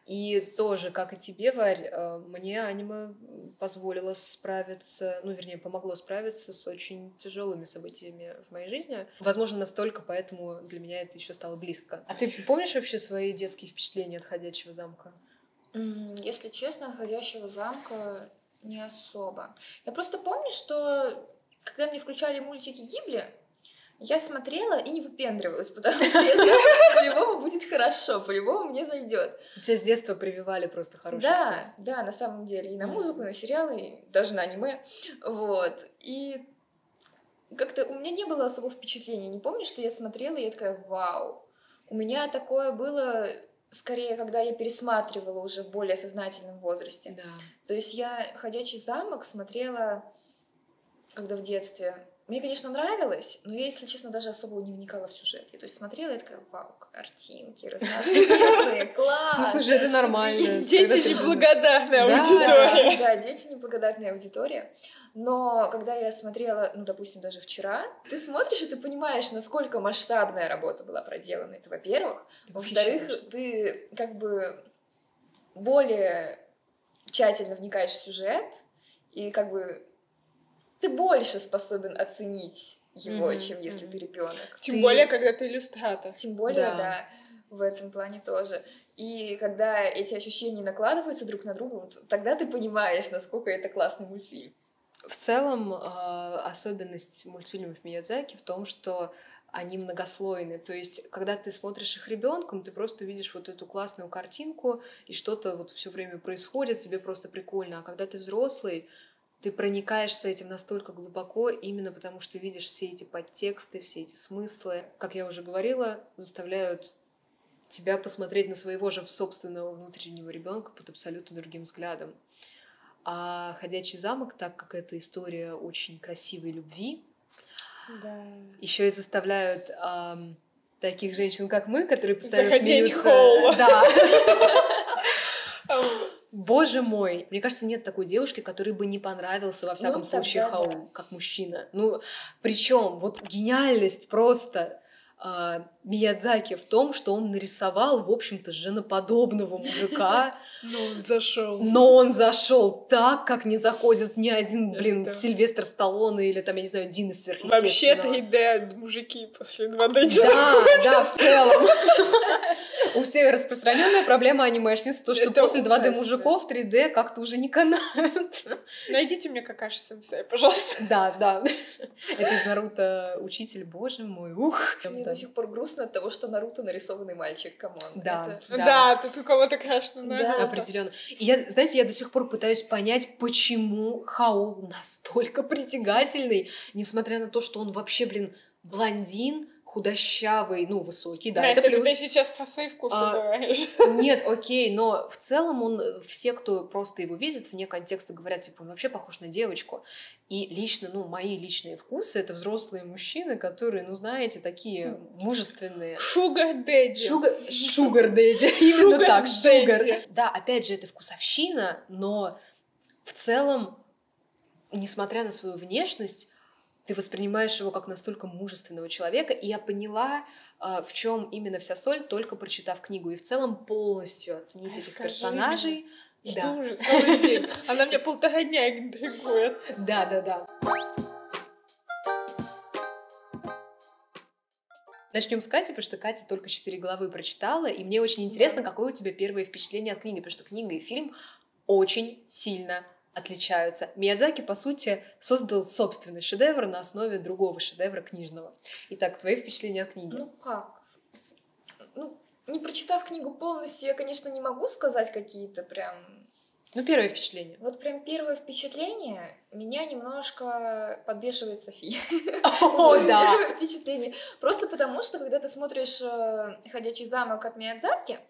И тоже, как и тебе, Варь, э, мне аниме позволило справиться, ну, вернее, помогло справиться с очень тяжелыми событиями в моей жизни. Возможно, настолько, поэтому для меня это еще стало близко. А ты помнишь вообще свои детские впечатления от «Ходячего замка»? Если честно, «Ходящего замка» не особо. Я просто помню, что когда мне включали мультики Гибли, я смотрела и не выпендривалась, потому что я знала, что по-любому будет хорошо, по-любому мне зайдет. У тебя с детства прививали просто хороший Да, вкус. да, на самом деле. И на музыку, и на сериалы, и даже на аниме. Вот. И как-то у меня не было особых впечатлений. Не помню, что я смотрела, и я такая, вау. У меня такое было скорее, когда я пересматривала уже в более сознательном возрасте. Да. То есть я «Ходячий замок» смотрела, когда в детстве. Мне, конечно, нравилось, но я, если честно, даже особо не вникала в сюжет. Я то есть смотрела и такая, вау, картинки разноцветные, класс! Ну, нормально. Когда Дети неблагодарная Да. аудитория. Да, дети неблагодарная аудитория. Но когда я смотрела, ну, допустим, даже вчера, ты смотришь, и ты понимаешь, насколько масштабная работа была проделана. Это, во-первых. Во-вторых, ты как бы более тщательно вникаешь в сюжет, и как бы ты больше способен оценить его, Мгм, чем если мгм. ты ребенок. Тем Ты- более, когда ты иллюстратор. Тем более, Да. да. в этом плане тоже. И когда эти ощущения накладываются друг на друга, вот тогда ты понимаешь, насколько это классный мультфильм. В целом, э, особенность мультфильмов Миядзаки в том, что они многослойны. То есть, когда ты смотришь их ребенком, ты просто видишь вот эту классную картинку, и что-то вот все время происходит, тебе просто прикольно. А когда ты взрослый, ты проникаешь с этим настолько глубоко, именно потому что видишь все эти подтексты, все эти смыслы. Как я уже говорила, заставляют тебя посмотреть на своего же собственного внутреннего ребенка под абсолютно другим взглядом. А «Ходячий замок», так как это история очень красивой любви, Да. еще и заставляют ам, таких женщин, как мы, которые постоянно Захотеть смеются. холла. Да. Боже мой, мне кажется, нет такой девушки, которой бы не понравился во всяком Ну, случае тогда Хаул, да. как мужчина. Ну, причем вот гениальность просто а, Миядзаки в том, что он нарисовал, в общем-то, женоподобного мужика, Ну, он зашел. но он зашел так, как не заходит ни один, блин, Да. Сильвестр Сталлоне или там, я не знаю, Дин из Вообще сверхъестественного. 3D мужики после 2D не Да, да, в целом. У всех распространенная проблема анимешниц, то, что Это после 2D ужасно. мужиков 3D как-то уже не канает. Найдите мне Какаши Сенсей, пожалуйста. Да, да. Это из Наруто учитель, боже мой, ух. Мне до сих пор грустно, грустно от того, что Наруто нарисованный мальчик, come on. Да. Это- Да, тут у кого-то крашено на Да. Определенно. И я, знаете, я до сих пор пытаюсь понять, почему Хаул настолько притягательный, несмотря на то, что он вообще, блин, блондин, худощавый, ну, высокий, да, Настя, это плюс. ты сейчас про свои вкусы А, говоришь. Нет, окей, но в целом он, все, кто просто его видит, вне контекста говорят, типа, он вообще похож на девочку. И лично, ну, мои личные вкусы — это взрослые мужчины, которые, ну, знаете, такие мужественные. Шугар Дэдди. Шугар, дэдди, именно так, шугар. Да, опять же, это вкусовщина, но в целом, несмотря на свою внешность, ты воспринимаешь его как настолько мужественного человека, и я поняла, а, в чем именно вся соль, только прочитав книгу, и в целом полностью оценить Ай, этих персонажей. Жду Да, уже целый день. Она меня полтора дня интригует. да, да, да. Начнем с Кати, потому что Катя только четыре главы прочитала, и мне очень интересно, какое у тебя первое впечатление от книги, потому что книга и фильм очень сильно отличаются. Миядзаки, по сути, создал собственный шедевр на основе другого шедевра книжного. Итак, твои впечатления от книги? Ну как? Ну, не прочитав книгу полностью, я, конечно, не могу сказать какие-то прям... Ну, первое впечатление. Вот прям первое впечатление меня немножко подбешивает София. О, да! Первое впечатление. Просто потому, что когда ты смотришь э, «Ходячий замок» от Миядзаки,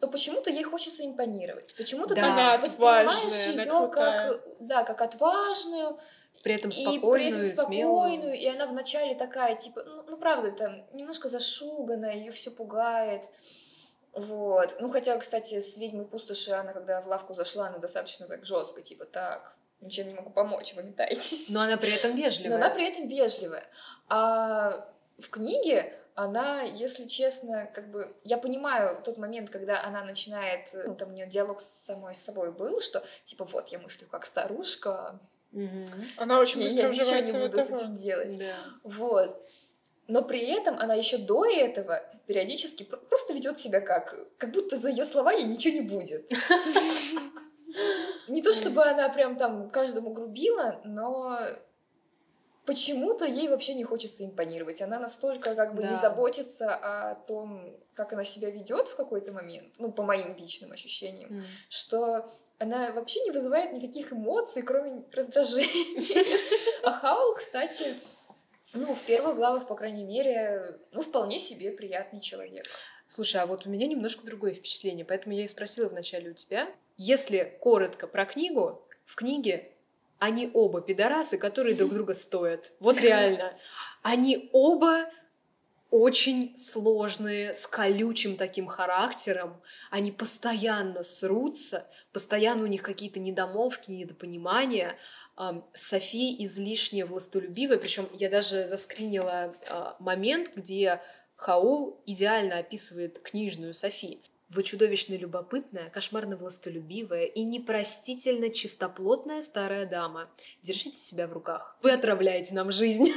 то почему-то ей хочется импонировать. Почему-то Да. ты воспринимаешь ее как, да, как отважную, При этом и при спокойную, этом смелую. спокойную, и она вначале такая, типа, ну, ну, правда, там немножко зашуганная, ее все пугает. Вот. Ну, хотя, кстати, с ведьмой пустоши она, когда в лавку зашла, она достаточно так жестко, типа, так, ничем не могу помочь, вы метаетесь. Но она при этом Но вежливая. она при этом вежливая. А в книге она, если честно, как бы... Я понимаю тот момент, когда она начинает... Ну, там у нее диалог с самой собой был, что, типа, вот, я мыслю как старушка, Мгм. Она очень быстро я ничего не буду с этим делать. Да. Вот. Но при этом она еще до этого периодически пр- просто ведет себя как, как будто за ее слова ей ничего не будет. Не то чтобы она прям там каждому грубила, но почему-то ей вообще не хочется импонировать. Она настолько как бы не Да. заботится о том, как она себя ведет в какой-то момент, ну, по моим личным ощущениям, М. что она вообще не вызывает никаких эмоций, кроме раздражения. А Хаул, кстати, ну, в первых главах, по крайней мере, ну, вполне себе приятный человек. Слушай, а вот у меня немножко другое впечатление, поэтому я и спросила вначале у тебя. Если коротко про книгу, в книге они оба пидорасы, которые друг друга стоят. Вот реально. Они оба очень сложные, с колючим таким характером. Они постоянно срутся, постоянно у них какие-то недомолвки, недопонимания. Софи излишне властолюбивая, причем я даже заскринила а, момент, где Хаул идеально описывает книжную Софи. Вы чудовищно любопытная, кошмарно властолюбивая и непростительно чистоплотная старая дама. Держите себя в руках. Вы отравляете нам жизнь.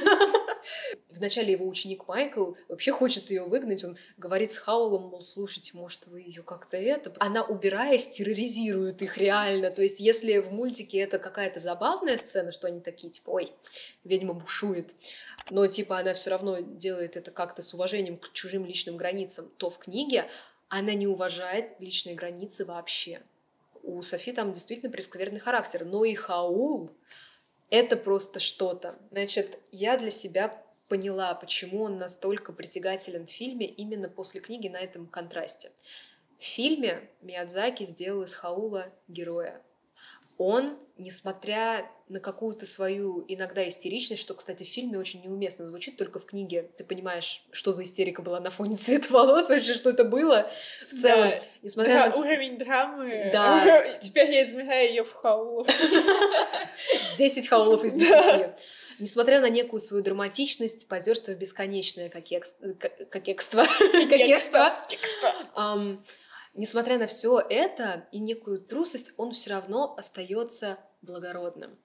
Вначале его ученик Майкл вообще хочет ее выгнать. Он говорит с Хаулом, мол, слушайте, может, вы ее как-то это... Она, убираясь, терроризирует их реально. То есть, если в мультике это какая-то забавная сцена, что они такие, типа, ой, ведьма бушует, но, типа, она все равно делает это как-то с уважением к чужим личным границам, то в книге она не уважает личные границы вообще. У Софи там действительно прескверный характер, но и Хаул — это просто что-то. Значит, я для себя поняла, почему он настолько притягателен в фильме именно после книги на этом контрасте. В фильме Миядзаки сделал из Хаула героя. Он, несмотря на какую-то свою иногда истеричность, что, кстати, в фильме очень неуместно звучит, только в книге ты понимаешь, что за истерика была на фоне цвета волос, вообще, что это было в целом. Да. Несмотря Да, на уровень драмы. Да. Теперь я измеряю ее в хаулу. 10 хаулов из 10. Несмотря на некую свою драматичность, позерство бесконечное, как кокекство. Кокекство. Несмотря на все это и некую трусость, он все равно остается благородным.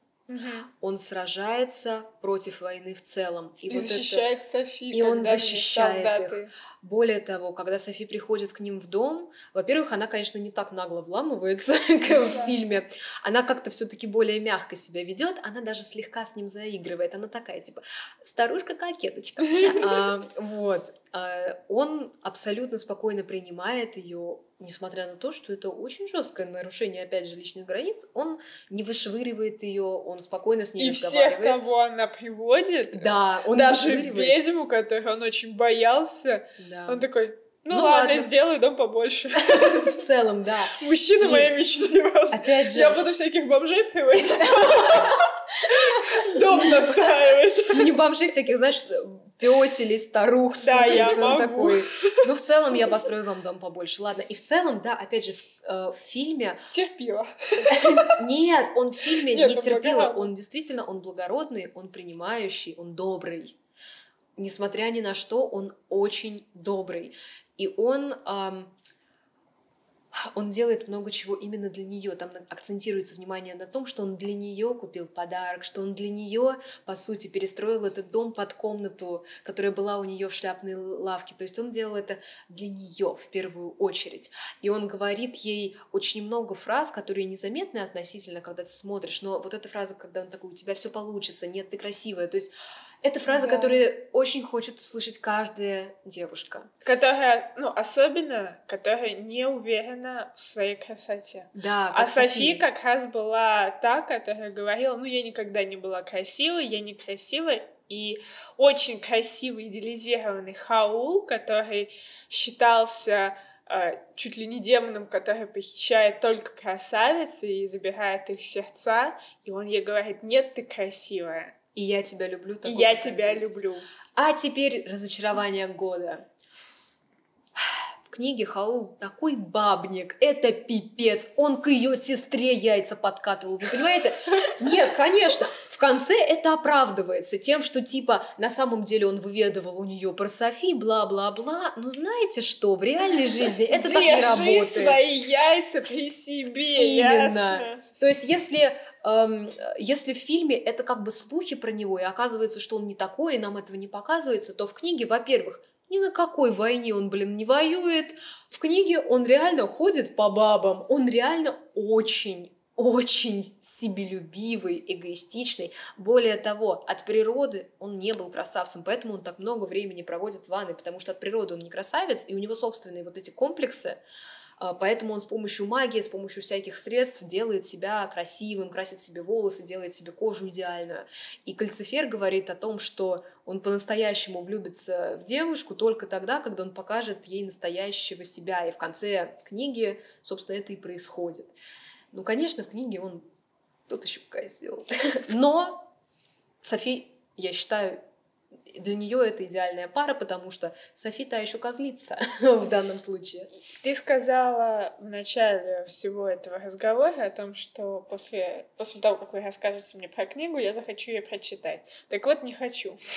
Он сражается против войны в целом. И, вот это- защищает Софи. И он защищает солдаты. Более того, когда Софи приходит к ним в дом, во-первых, она, конечно, не так нагло вламывается, как в фильме. Она как-то все-таки более мягко себя ведет, она даже слегка с ним заигрывает. Она такая, типа, старушка-кокеточка. А, Вот. А, он абсолютно спокойно принимает ее, несмотря на то, что это очень жесткое нарушение, опять же, личных границ. Он не вышвыривает ее, он спокойно с ней И всех, разговаривает. кого она приводит, Да, он даже ведьму, которую он очень боялся, Да. он такой, ну, Ну ладно, ладно. сделаю дом побольше. В целом, да. Мужчина И- моей мечты просто. Опять же, Я буду всяких бомжей приводить. Дом настраивать. не бомжей всяких, знаешь, пёселей, старух Да, я могу. такой. Ну, в целом, я построю вам дом побольше. Ладно. И в целом, да, опять же, в, э, в фильме Терпила. Нет, он в фильме Нет, не он терпила. благородный. Он действительно, он благородный, он принимающий, он добрый. Несмотря ни на что, он очень добрый. И он, ам, он делает много чего именно для нее. Там акцентируется внимание на том, что он для нее купил подарок, что он для нее, по сути, перестроил этот дом под комнату, которая была у нее в шляпной лавке. То есть он делал это для нее в первую очередь. И он говорит ей очень много фраз, которые незаметны относительно, когда ты смотришь. Но вот эта фраза, когда он такой, у тебя все получится, нет, ты красивая. То есть это фраза, Да. которую очень хочет услышать каждая девушка. Которая, ну, особенно, которая не уверена в своей красоте. Да, А как Софи как раз была та, которая говорила, ну, я никогда не была красивой, я некрасивая. И очень красивый идеализированный Хаул, который считался э, чуть ли не демоном, который похищает только красавиц и забирает их сердца. И он ей говорит, нет, ты красивая. И я тебя люблю. И такой, я тебя есть. люблю. А теперь разочарование года. В книге Хаул такой бабник, это пипец, он к ее сестре яйца подкатывал, вы понимаете? Нет, конечно, в конце это оправдывается тем, что типа на самом деле он выведывал у нее про Софи, бла-бла-бла, но знаете что, в реальной жизни это так не Держи работает. свои яйца при себе, Именно. ясно? То есть, если, если в фильме это как бы слухи про него, и оказывается, что он не такой, и нам этого не показывается, то в книге, во-первых, ни на какой войне он, блин, не воюет. В книге он реально ходит по бабам. Он реально очень очень себелюбивый, эгоистичный. Более того, от природы он не был красавцем, поэтому он так много времени проводит в ванной, потому что от природы он не красавец, и у него собственные вот эти комплексы, Поэтому он с помощью магии, с помощью всяких средств делает себя красивым, красит себе волосы, делает себе кожу идеальную. И Кальцифер говорит о том, что он по-настоящему влюбится в девушку только тогда, когда он покажет ей настоящего себя. И в конце книги, собственно, это и происходит. Ну, конечно, в книге он тут еще козел. Но Софи, я считаю, для нее это идеальная пара, потому что Софи та еще козлица в данном случае. Ты сказала в начале всего этого разговора о том, что после, после того, как вы расскажете мне про книгу, я захочу ее прочитать. Так вот, не хочу.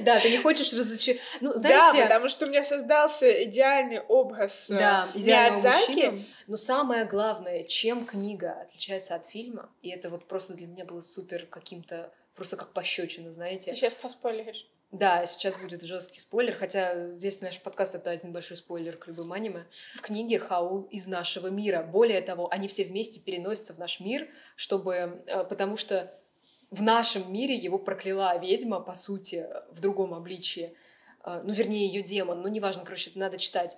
Да, ты не хочешь разочаровать. Ну, Да, потому что у меня создался идеальный образ э, да, идеального мужчину. Но самое главное, чем книга отличается от фильма, и это вот просто для меня было супер каким-то, просто как пощечина, знаете. Ты сейчас поспойлеришь. Да, сейчас будет жесткий спойлер, хотя весь наш подкаст это один большой спойлер к любым аниме. В книге Хаул из нашего мира. Более того, они все вместе переносятся в наш мир, чтобы, э, потому что в нашем мире его прокляла ведьма, по сути, в другом обличии. Э, Ну, вернее, ее демон, ну, неважно, короче, это надо читать.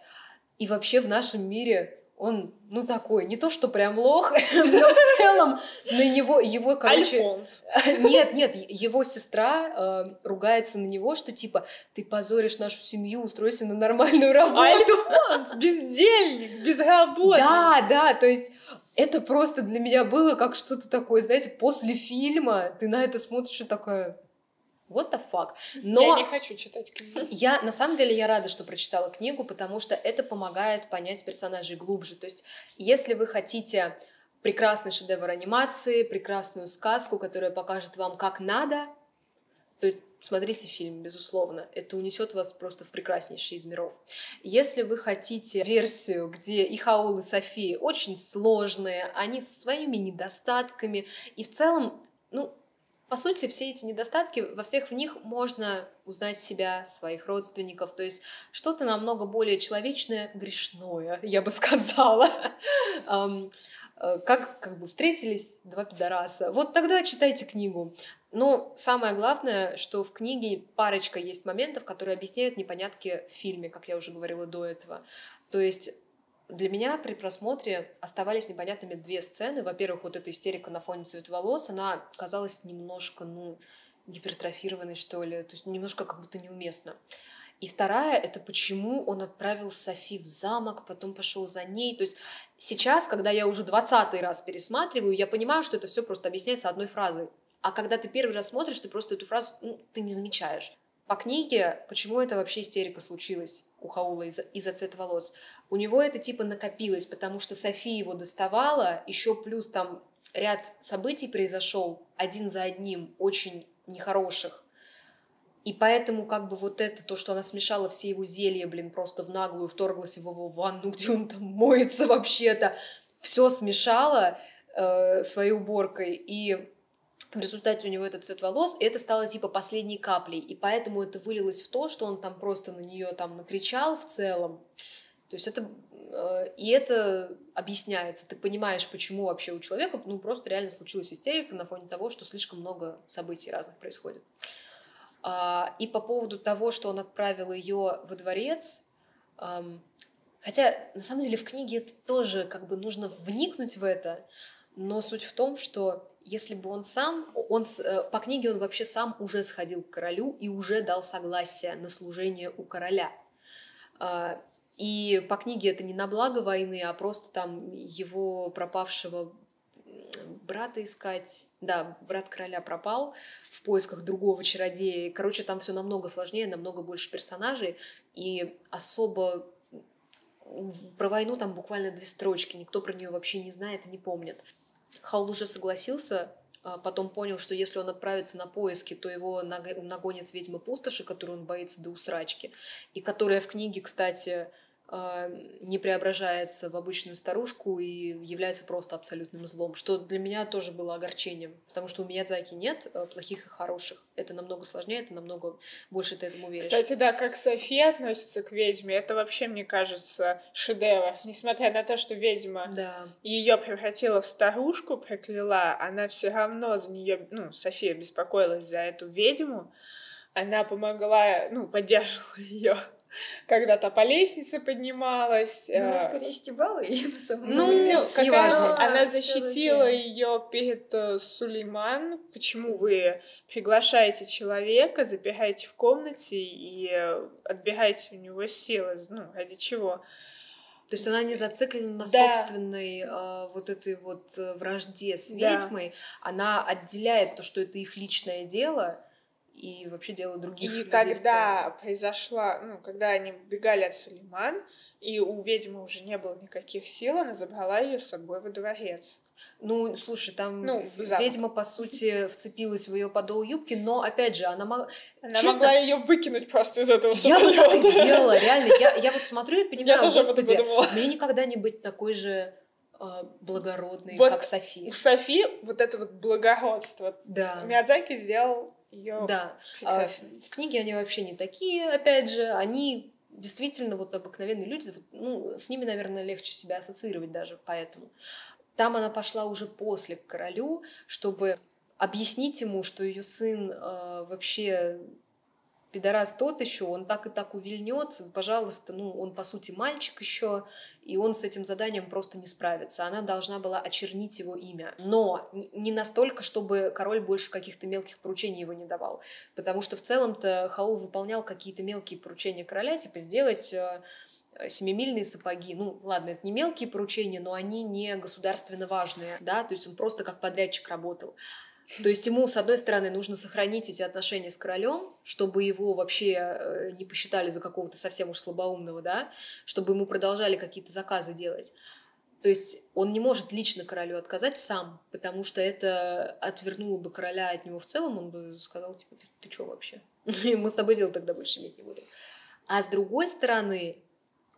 И вообще в нашем мире он, ну, такой, не то, что прям лох, но в целом на него, его, короче... Альфонс. Нет, нет, его сестра э, ругается на него, что типа ты позоришь нашу семью, устройся на нормальную работу. Альфонс, бездельник, безработный. Да, да, то есть это просто для меня было как что-то такое, знаете, после фильма ты на это смотришь и такая, what the fuck. Но Я не хочу читать книгу. я, на самом деле, я рада, что прочитала книгу, потому что это помогает понять персонажей глубже. То есть, если вы хотите прекрасный шедевр анимации, прекрасную сказку, которая покажет вам, как надо, то смотрите фильм, безусловно. Это унесет вас просто в прекраснейший из миров. Если вы хотите версию, где и Хаул, и София очень сложные, они со своими недостатками, и в целом, ну, по сути, все эти недостатки, во всех в них можно узнать себя, своих родственников, то есть что-то намного более человечное, грешное, я бы сказала. Э, Как, как бы встретились два пидораса. Вот тогда читайте книгу. Но самое главное, что в книге парочка есть моментов, которые объясняют непонятки в фильме, как я уже говорила до этого. То есть для меня при просмотре оставались непонятными две сцены. Во-первых, вот эта истерика на фоне цвета волос, она казалась немножко, ну, гипертрофированной, что ли, то есть немножко как будто неуместно. И вторая — это почему он отправил Софи в замок, потом пошел за ней. То есть сейчас, когда я уже двадцатый раз пересматриваю, я понимаю, что это все просто объясняется одной фразой. А когда ты первый раз смотришь, ты просто эту фразу ну, ты не замечаешь. По книге, почему это вообще истерика случилась у Хаула из-за из цвета волос? У него это типа накопилось, потому что София его доставала, еще плюс там ряд событий произошел один за одним, очень нехороших. И поэтому как бы вот это, то, что она смешала все его зелья, блин, просто в наглую вторглась в его ванну, где он там моется вообще-то, все смешала э, своей уборкой, и в результате у него этот цвет волос, и это стало типа последней каплей, и поэтому это вылилось в то, что он там просто на нее там накричал в целом. То есть это э, и это объясняется. Ты понимаешь, почему вообще у человека ну просто реально случилась истерика на фоне того, что слишком много событий разных происходит. А, и по поводу того, что он отправил ее во дворец, хотя на самом деле в книге это тоже как бы нужно вникнуть в это, но суть в том, что если бы он сам, он э, по книге он вообще сам уже сходил к королю и уже дал согласие на служение у короля. И по книге это не на благо войны, а просто там его пропавшего брата искать. Да, брат короля пропал в поисках другого чародея. Короче, там все намного сложнее, намного больше персонажей. И особо про войну там буквально две строчки. Никто про нее вообще не знает и не помнит. Хаул уже согласился, а потом понял, что если он отправится на поиски, то его нагонит ведьма пустоши, которую он боится до усрачки, и которая в книге, кстати, не преображается в обычную старушку и является просто абсолютным злом, что для меня тоже было огорчением, потому что у Миядзаки нет э, плохих и хороших. Это намного сложнее, это намного больше ты этому веришь. Кстати, да, как София относится к ведьме, это вообще, мне кажется, шедевр. Несмотря на то, что ведьма да. ее превратила в старушку, прокляла, она все равно за нее, ну, София беспокоилась за эту ведьму, она помогла, ну, поддерживала ее когда-то по лестнице поднималась. Ну, она э, скорее стебала ее на самом ну, деле. Ну, неважно. Она защитила ее перед э, Сулейман. Почему вы приглашаете человека, запираете в комнате и э, отбираете у него силы? Ну, ради чего? То есть она не зациклена на да. собственной э, вот этой вот вражде с ведьмой, да. она отделяет то, что это их личное дело, и вообще дело других и людей. когда произошла, ну, когда они бегали от Сулейман, и у ведьмы уже не было никаких сил, она забрала ее с собой во дворец. Ну, слушай, там ну, ведьма, по сути, вцепилась в ее подол юбки, но, опять же, она могла... Она Честно, могла ее выкинуть просто из этого Я бы так и сделала, реально. Я, я вот смотрю и понимаю, я господи, мне никогда не быть такой же э, благородной, вот как Софи. У Софи вот это вот благородство. Да. Миядзаки сделал ее Да. А, в книге они вообще не такие, опять же, они действительно вот обыкновенные люди, ну, с ними, наверное, легче себя ассоциировать даже поэтому. Там она пошла уже после к королю, чтобы объяснить ему, что ее сын э, вообще пидорас тот еще, он так и так увильнет, пожалуйста, ну, он, по сути, мальчик еще, и он с этим заданием просто не справится. Она должна была очернить его имя. Но не настолько, чтобы король больше каких-то мелких поручений его не давал. Потому что в целом-то Хаул выполнял какие-то мелкие поручения короля, типа сделать э, семимильные сапоги. Ну, ладно, это не мелкие поручения, но они не государственно важные, да, то есть он просто как подрядчик работал. То есть ему, с одной стороны, нужно сохранить эти отношения с королем, чтобы его вообще э, не посчитали за какого-то совсем уж слабоумного, да, чтобы ему продолжали какие-то заказы делать. То есть он не может лично королю отказать сам, потому что это отвернуло бы короля от него в целом, он бы сказал, типа, ты, ты что вообще? Мы с тобой дело тогда больше иметь не будем. А с другой стороны,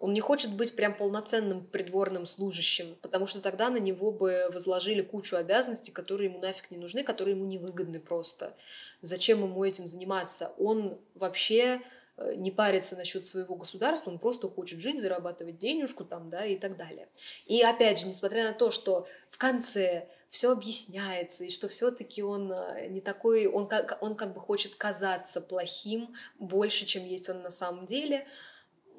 он не хочет быть прям полноценным придворным служащим, потому что тогда на него бы возложили кучу обязанностей, которые ему нафиг не нужны, которые ему невыгодны просто. Зачем ему этим заниматься? Он вообще э, не парится насчет своего государства, он просто хочет жить, зарабатывать денежку там, да, и так далее. И опять же, несмотря на то, что в конце все объясняется, и что все-таки он э, не такой, он как, он как бы хочет казаться плохим больше, чем есть он на самом деле,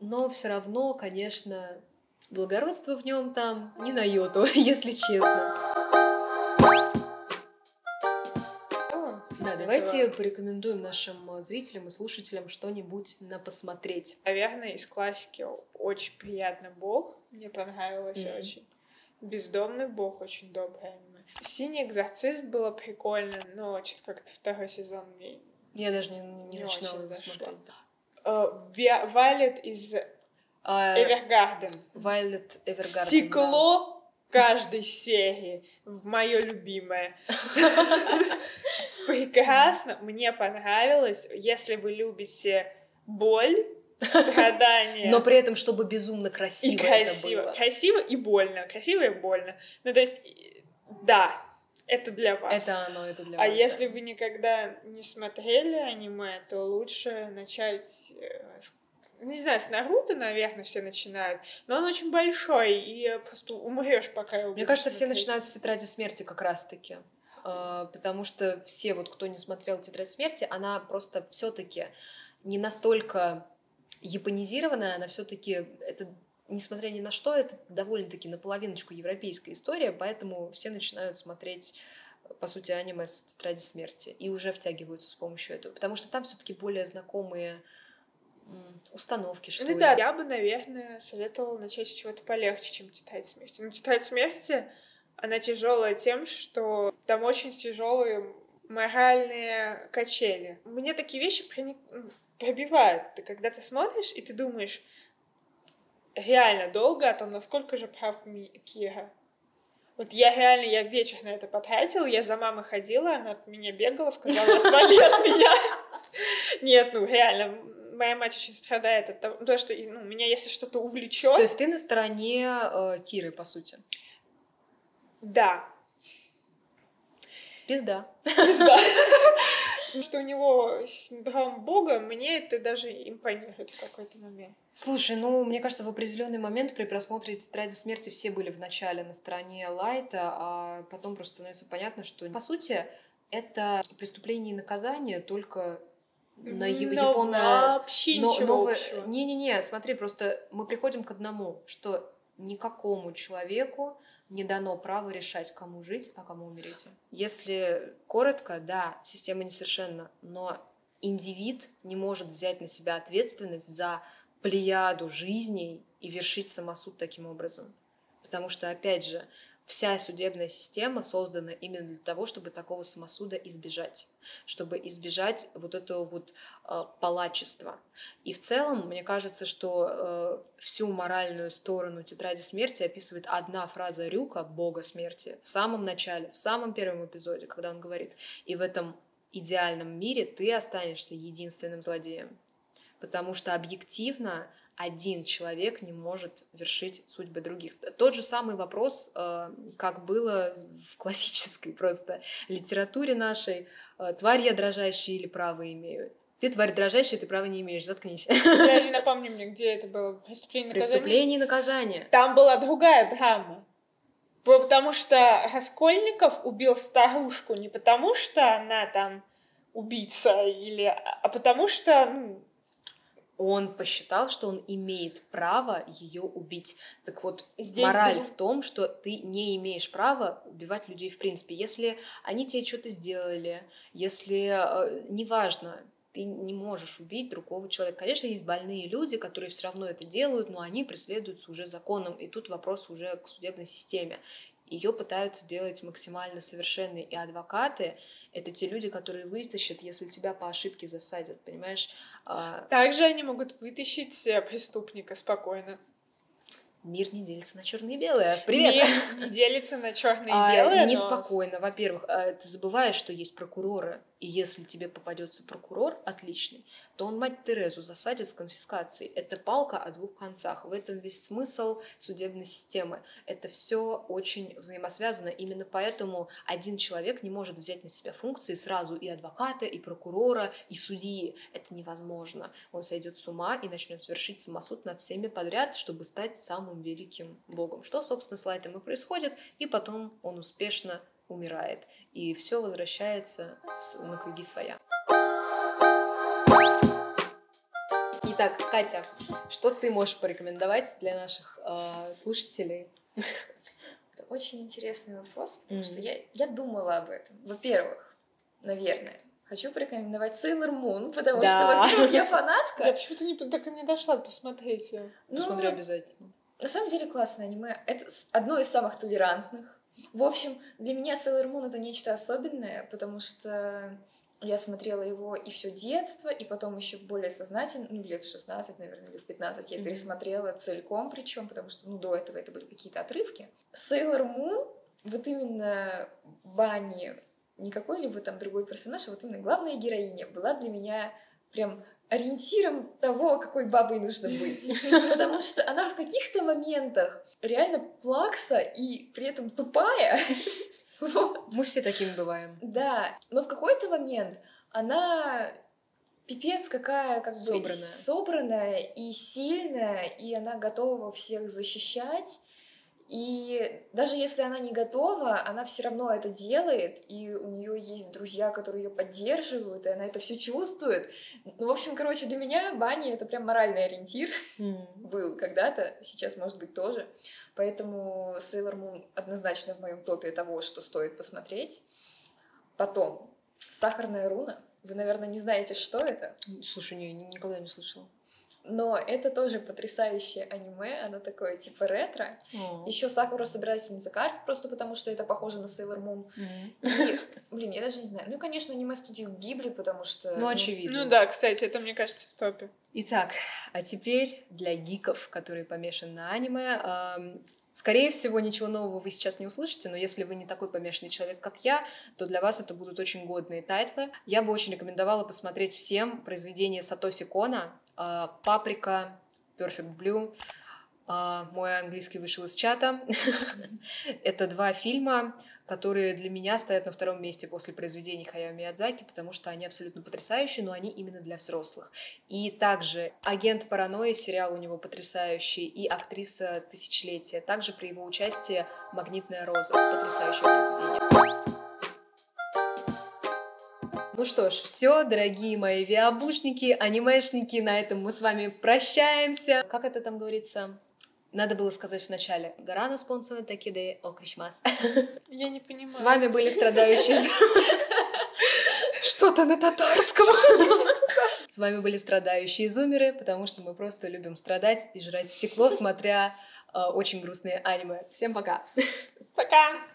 но все равно, конечно, благородство в нем там не на йоту, если честно. Да, давайте порекомендуем нашим зрителям и слушателям что-нибудь на посмотреть. Наверное, из классики очень приятно Бог. Мне понравилось Мгм. очень. Бездомный Бог очень добрый аниме. Синий экзорцист было прикольно, но что-то как-то второй сезон мне Я даже не, не Не начинала его смотреть. Вайлет из А, Эвергарден. Evergarden. да. Стекло каждой серии. Мое любимое. Прекрасно. Мне понравилось. Если вы любите боль, страдания. Но при этом, чтобы безумно красиво, и красиво. это было. Красиво и больно. Красиво и больно. Ну, то есть, да, это для вас. Это оно, это для а вас, если да. вы никогда не смотрели аниме, то лучше начать... э, с- Не знаю, с Наруто, наверное, все начинают, но он очень большой, и э, просто умрешь, пока его Мне кажется, все смотреть. начинают с тетради смерти как раз-таки. А, Потому что все, вот кто не смотрел тетрадь смерти, она просто все-таки не настолько японизированная, она все-таки это несмотря ни на что, это довольно-таки наполовиночку европейская история, поэтому все начинают смотреть по сути, аниме с тетради смерти и уже втягиваются с помощью этого, потому что там все-таки более знакомые установки, что Ну ли. да, я бы, наверное, советовала начать с чего-то полегче, чем тетрадь смерти. Но тетрадь смерти, она тяжелая тем, что там очень тяжелые моральные качели. Мне такие вещи проник- пробивают. Ты когда ты смотришь, и ты думаешь реально долго о том, насколько же прав Кира. Вот я реально, я вечер на это потратила, я за мамой ходила, она от меня бегала, сказала, отвали от меня. Нет, ну реально, моя мать очень страдает от того, то, что ну, меня если что-то увлечет, То есть ты на стороне э, Киры, по сути. да, Пизда. пизда. Что у него синдром Бога, мне это даже импонирует в какой-то момент. Слушай, ну, мне кажется, в определенный момент при просмотре «Тетради смерти» все были вначале на стороне Лайта, а потом просто становится понятно, что, по сути, это преступление и наказание только на Но японо... вообще но- ничего новое-. Не-не-не, смотри, просто мы приходим к одному, что никакому человеку не дано право решать, кому жить, а кому умереть. Если коротко, да, система несовершенна, но индивид не может взять на себя ответственность за плеяду жизней и вершить самосуд таким образом. Потому что, опять же, вся судебная система создана именно для того, чтобы такого самосуда избежать, чтобы избежать вот этого вот э, палачества. И в целом, мне кажется, что э, всю моральную сторону тетради смерти описывает одна фраза Рюка, бога смерти, в самом начале, в самом первом эпизоде, когда он говорит, и в этом идеальном мире ты останешься единственным злодеем. Потому что объективно один человек не может вершить судьбы других. Тот же самый вопрос, э, как было в классической просто литературе нашей. э, Тварь я дрожащая или право имею? Ты тварь дрожащая, ты права не имеешь, заткнись. Даже напомни мне, где это было. Преступление и наказание? Преступление и наказание. Там была другая драма. Потому что Раскольников убил старушку не потому, что она там убийца, или, а потому что, ну, Он посчитал, что он имеет право ее убить. Так вот, Здесь мораль был- в том, что ты не имеешь права убивать людей в принципе. Если они тебе что-то сделали, если, э, неважно, ты не можешь убить другого человека. Конечно, есть больные люди, которые все равно это делают, но они преследуются уже законом, и тут вопрос уже к судебной системе. Ее пытаются делать максимально совершенной, и адвокаты — это те люди, которые вытащат, если тебя по ошибке засадят, понимаешь? А, также они могут вытащить э, преступника спокойно. Мир не делится на черное и белое. Привет! Мир не делится на черное и А, белое, но- неспокойно. Во-первых, а, ты забываешь, что есть прокуроры, и если тебе попадется прокурор отличный, то он мать Терезу засадит с конфискацией. Это палка о двух концах. В этом весь смысл судебной системы. Это все очень взаимосвязано. Именно поэтому один человек не может взять на себя функции сразу и адвоката, и прокурора, и судьи. Это невозможно. Он сойдет с ума и начнет совершить самосуд над всеми подряд, чтобы стать самым великим богом. Что, собственно, с Лайтом и происходит. И потом он успешно умирает, и все возвращается на круги своя. Итак, Катя, что ты можешь порекомендовать для наших э, слушателей? Это очень интересный вопрос, потому Мгм. что я, я думала об этом. Во-первых, наверное, хочу порекомендовать Sailor Moon, потому Да. что, во-первых, я Я фанатка. почему-то не, так и не дошла посмотреть ее. Ну, Посмотрю обязательно. На самом деле классное аниме. Это одно из самых толерантных. В общем, для меня Sailor Moon это нечто особенное, потому что я смотрела его и все детство, и потом еще в более сознательном, ну, лет в 16, наверное, или в 15 я Мгм. пересмотрела целиком, причем, потому что, ну, до этого это были какие-то отрывки. Sailor Moon, вот именно Банни, не какой-либо там другой персонаж, а вот именно главная героиня была для меня прям ориентиром того, какой бабой нужно быть. Потому что она в каких-то моментах реально плакса и при этом тупая. Мы все такими бываем. Да, но в какой-то момент она пипец какая как бы Собранная. собранная и сильная, и она готова всех защищать. И даже если она не готова, она все равно это делает, и у нее есть друзья, которые ее поддерживают, и она это все чувствует. Ну, в общем, короче, для меня Бани это прям моральный ориентир был когда-то, сейчас, может быть, тоже. Поэтому Sailor Moon однозначно в моем топе того, что стоит посмотреть. Потом, Сахарная руна. Вы, наверное, не знаете, что это, Слушай, не, ни- никогда не слышала. Но это тоже потрясающее аниме, оно такое типа ретро. О. Еще Сакура собирательница карт, просто потому что это похоже на Sailor Moon. Мгм. И, блин, я даже не знаю. Ну, и, конечно, аниме студию Гибли, потому что... Ну, очевидно. Ну да, кстати, это, мне кажется, в топе. Итак, а теперь для гиков, которые помешаны на аниме, скорее всего, ничего нового вы сейчас не услышите, но если вы не такой помешанный человек, как я, то для вас это будут очень годные тайтлы. Я бы очень рекомендовала посмотреть всем произведение Сатоси Кона э, «Паприка», «Perfect Blue», а, мой английский вышел из чата. Это два фильма, которые для меня стоят на втором месте после произведений Хаяо Миядзаки, потому что они абсолютно потрясающие, но они именно для взрослых. И также «Агент паранойи», сериал у него потрясающий, и «Актриса тысячелетия». Также при его участии «Магнитная роза». Потрясающее произведение. Ну что ж, все, дорогие мои виабушники, анимешники, на этом мы с вами прощаемся. Как это там говорится? Надо было сказать в начале. Гарана спонсора такиде окришмас. Я не понимаю. С вами были страдающие... Что-то на татарском. С вами были страдающие зумеры, потому что мы просто любим страдать и жрать стекло, смотря э, очень грустные аниме. Всем пока! Пока!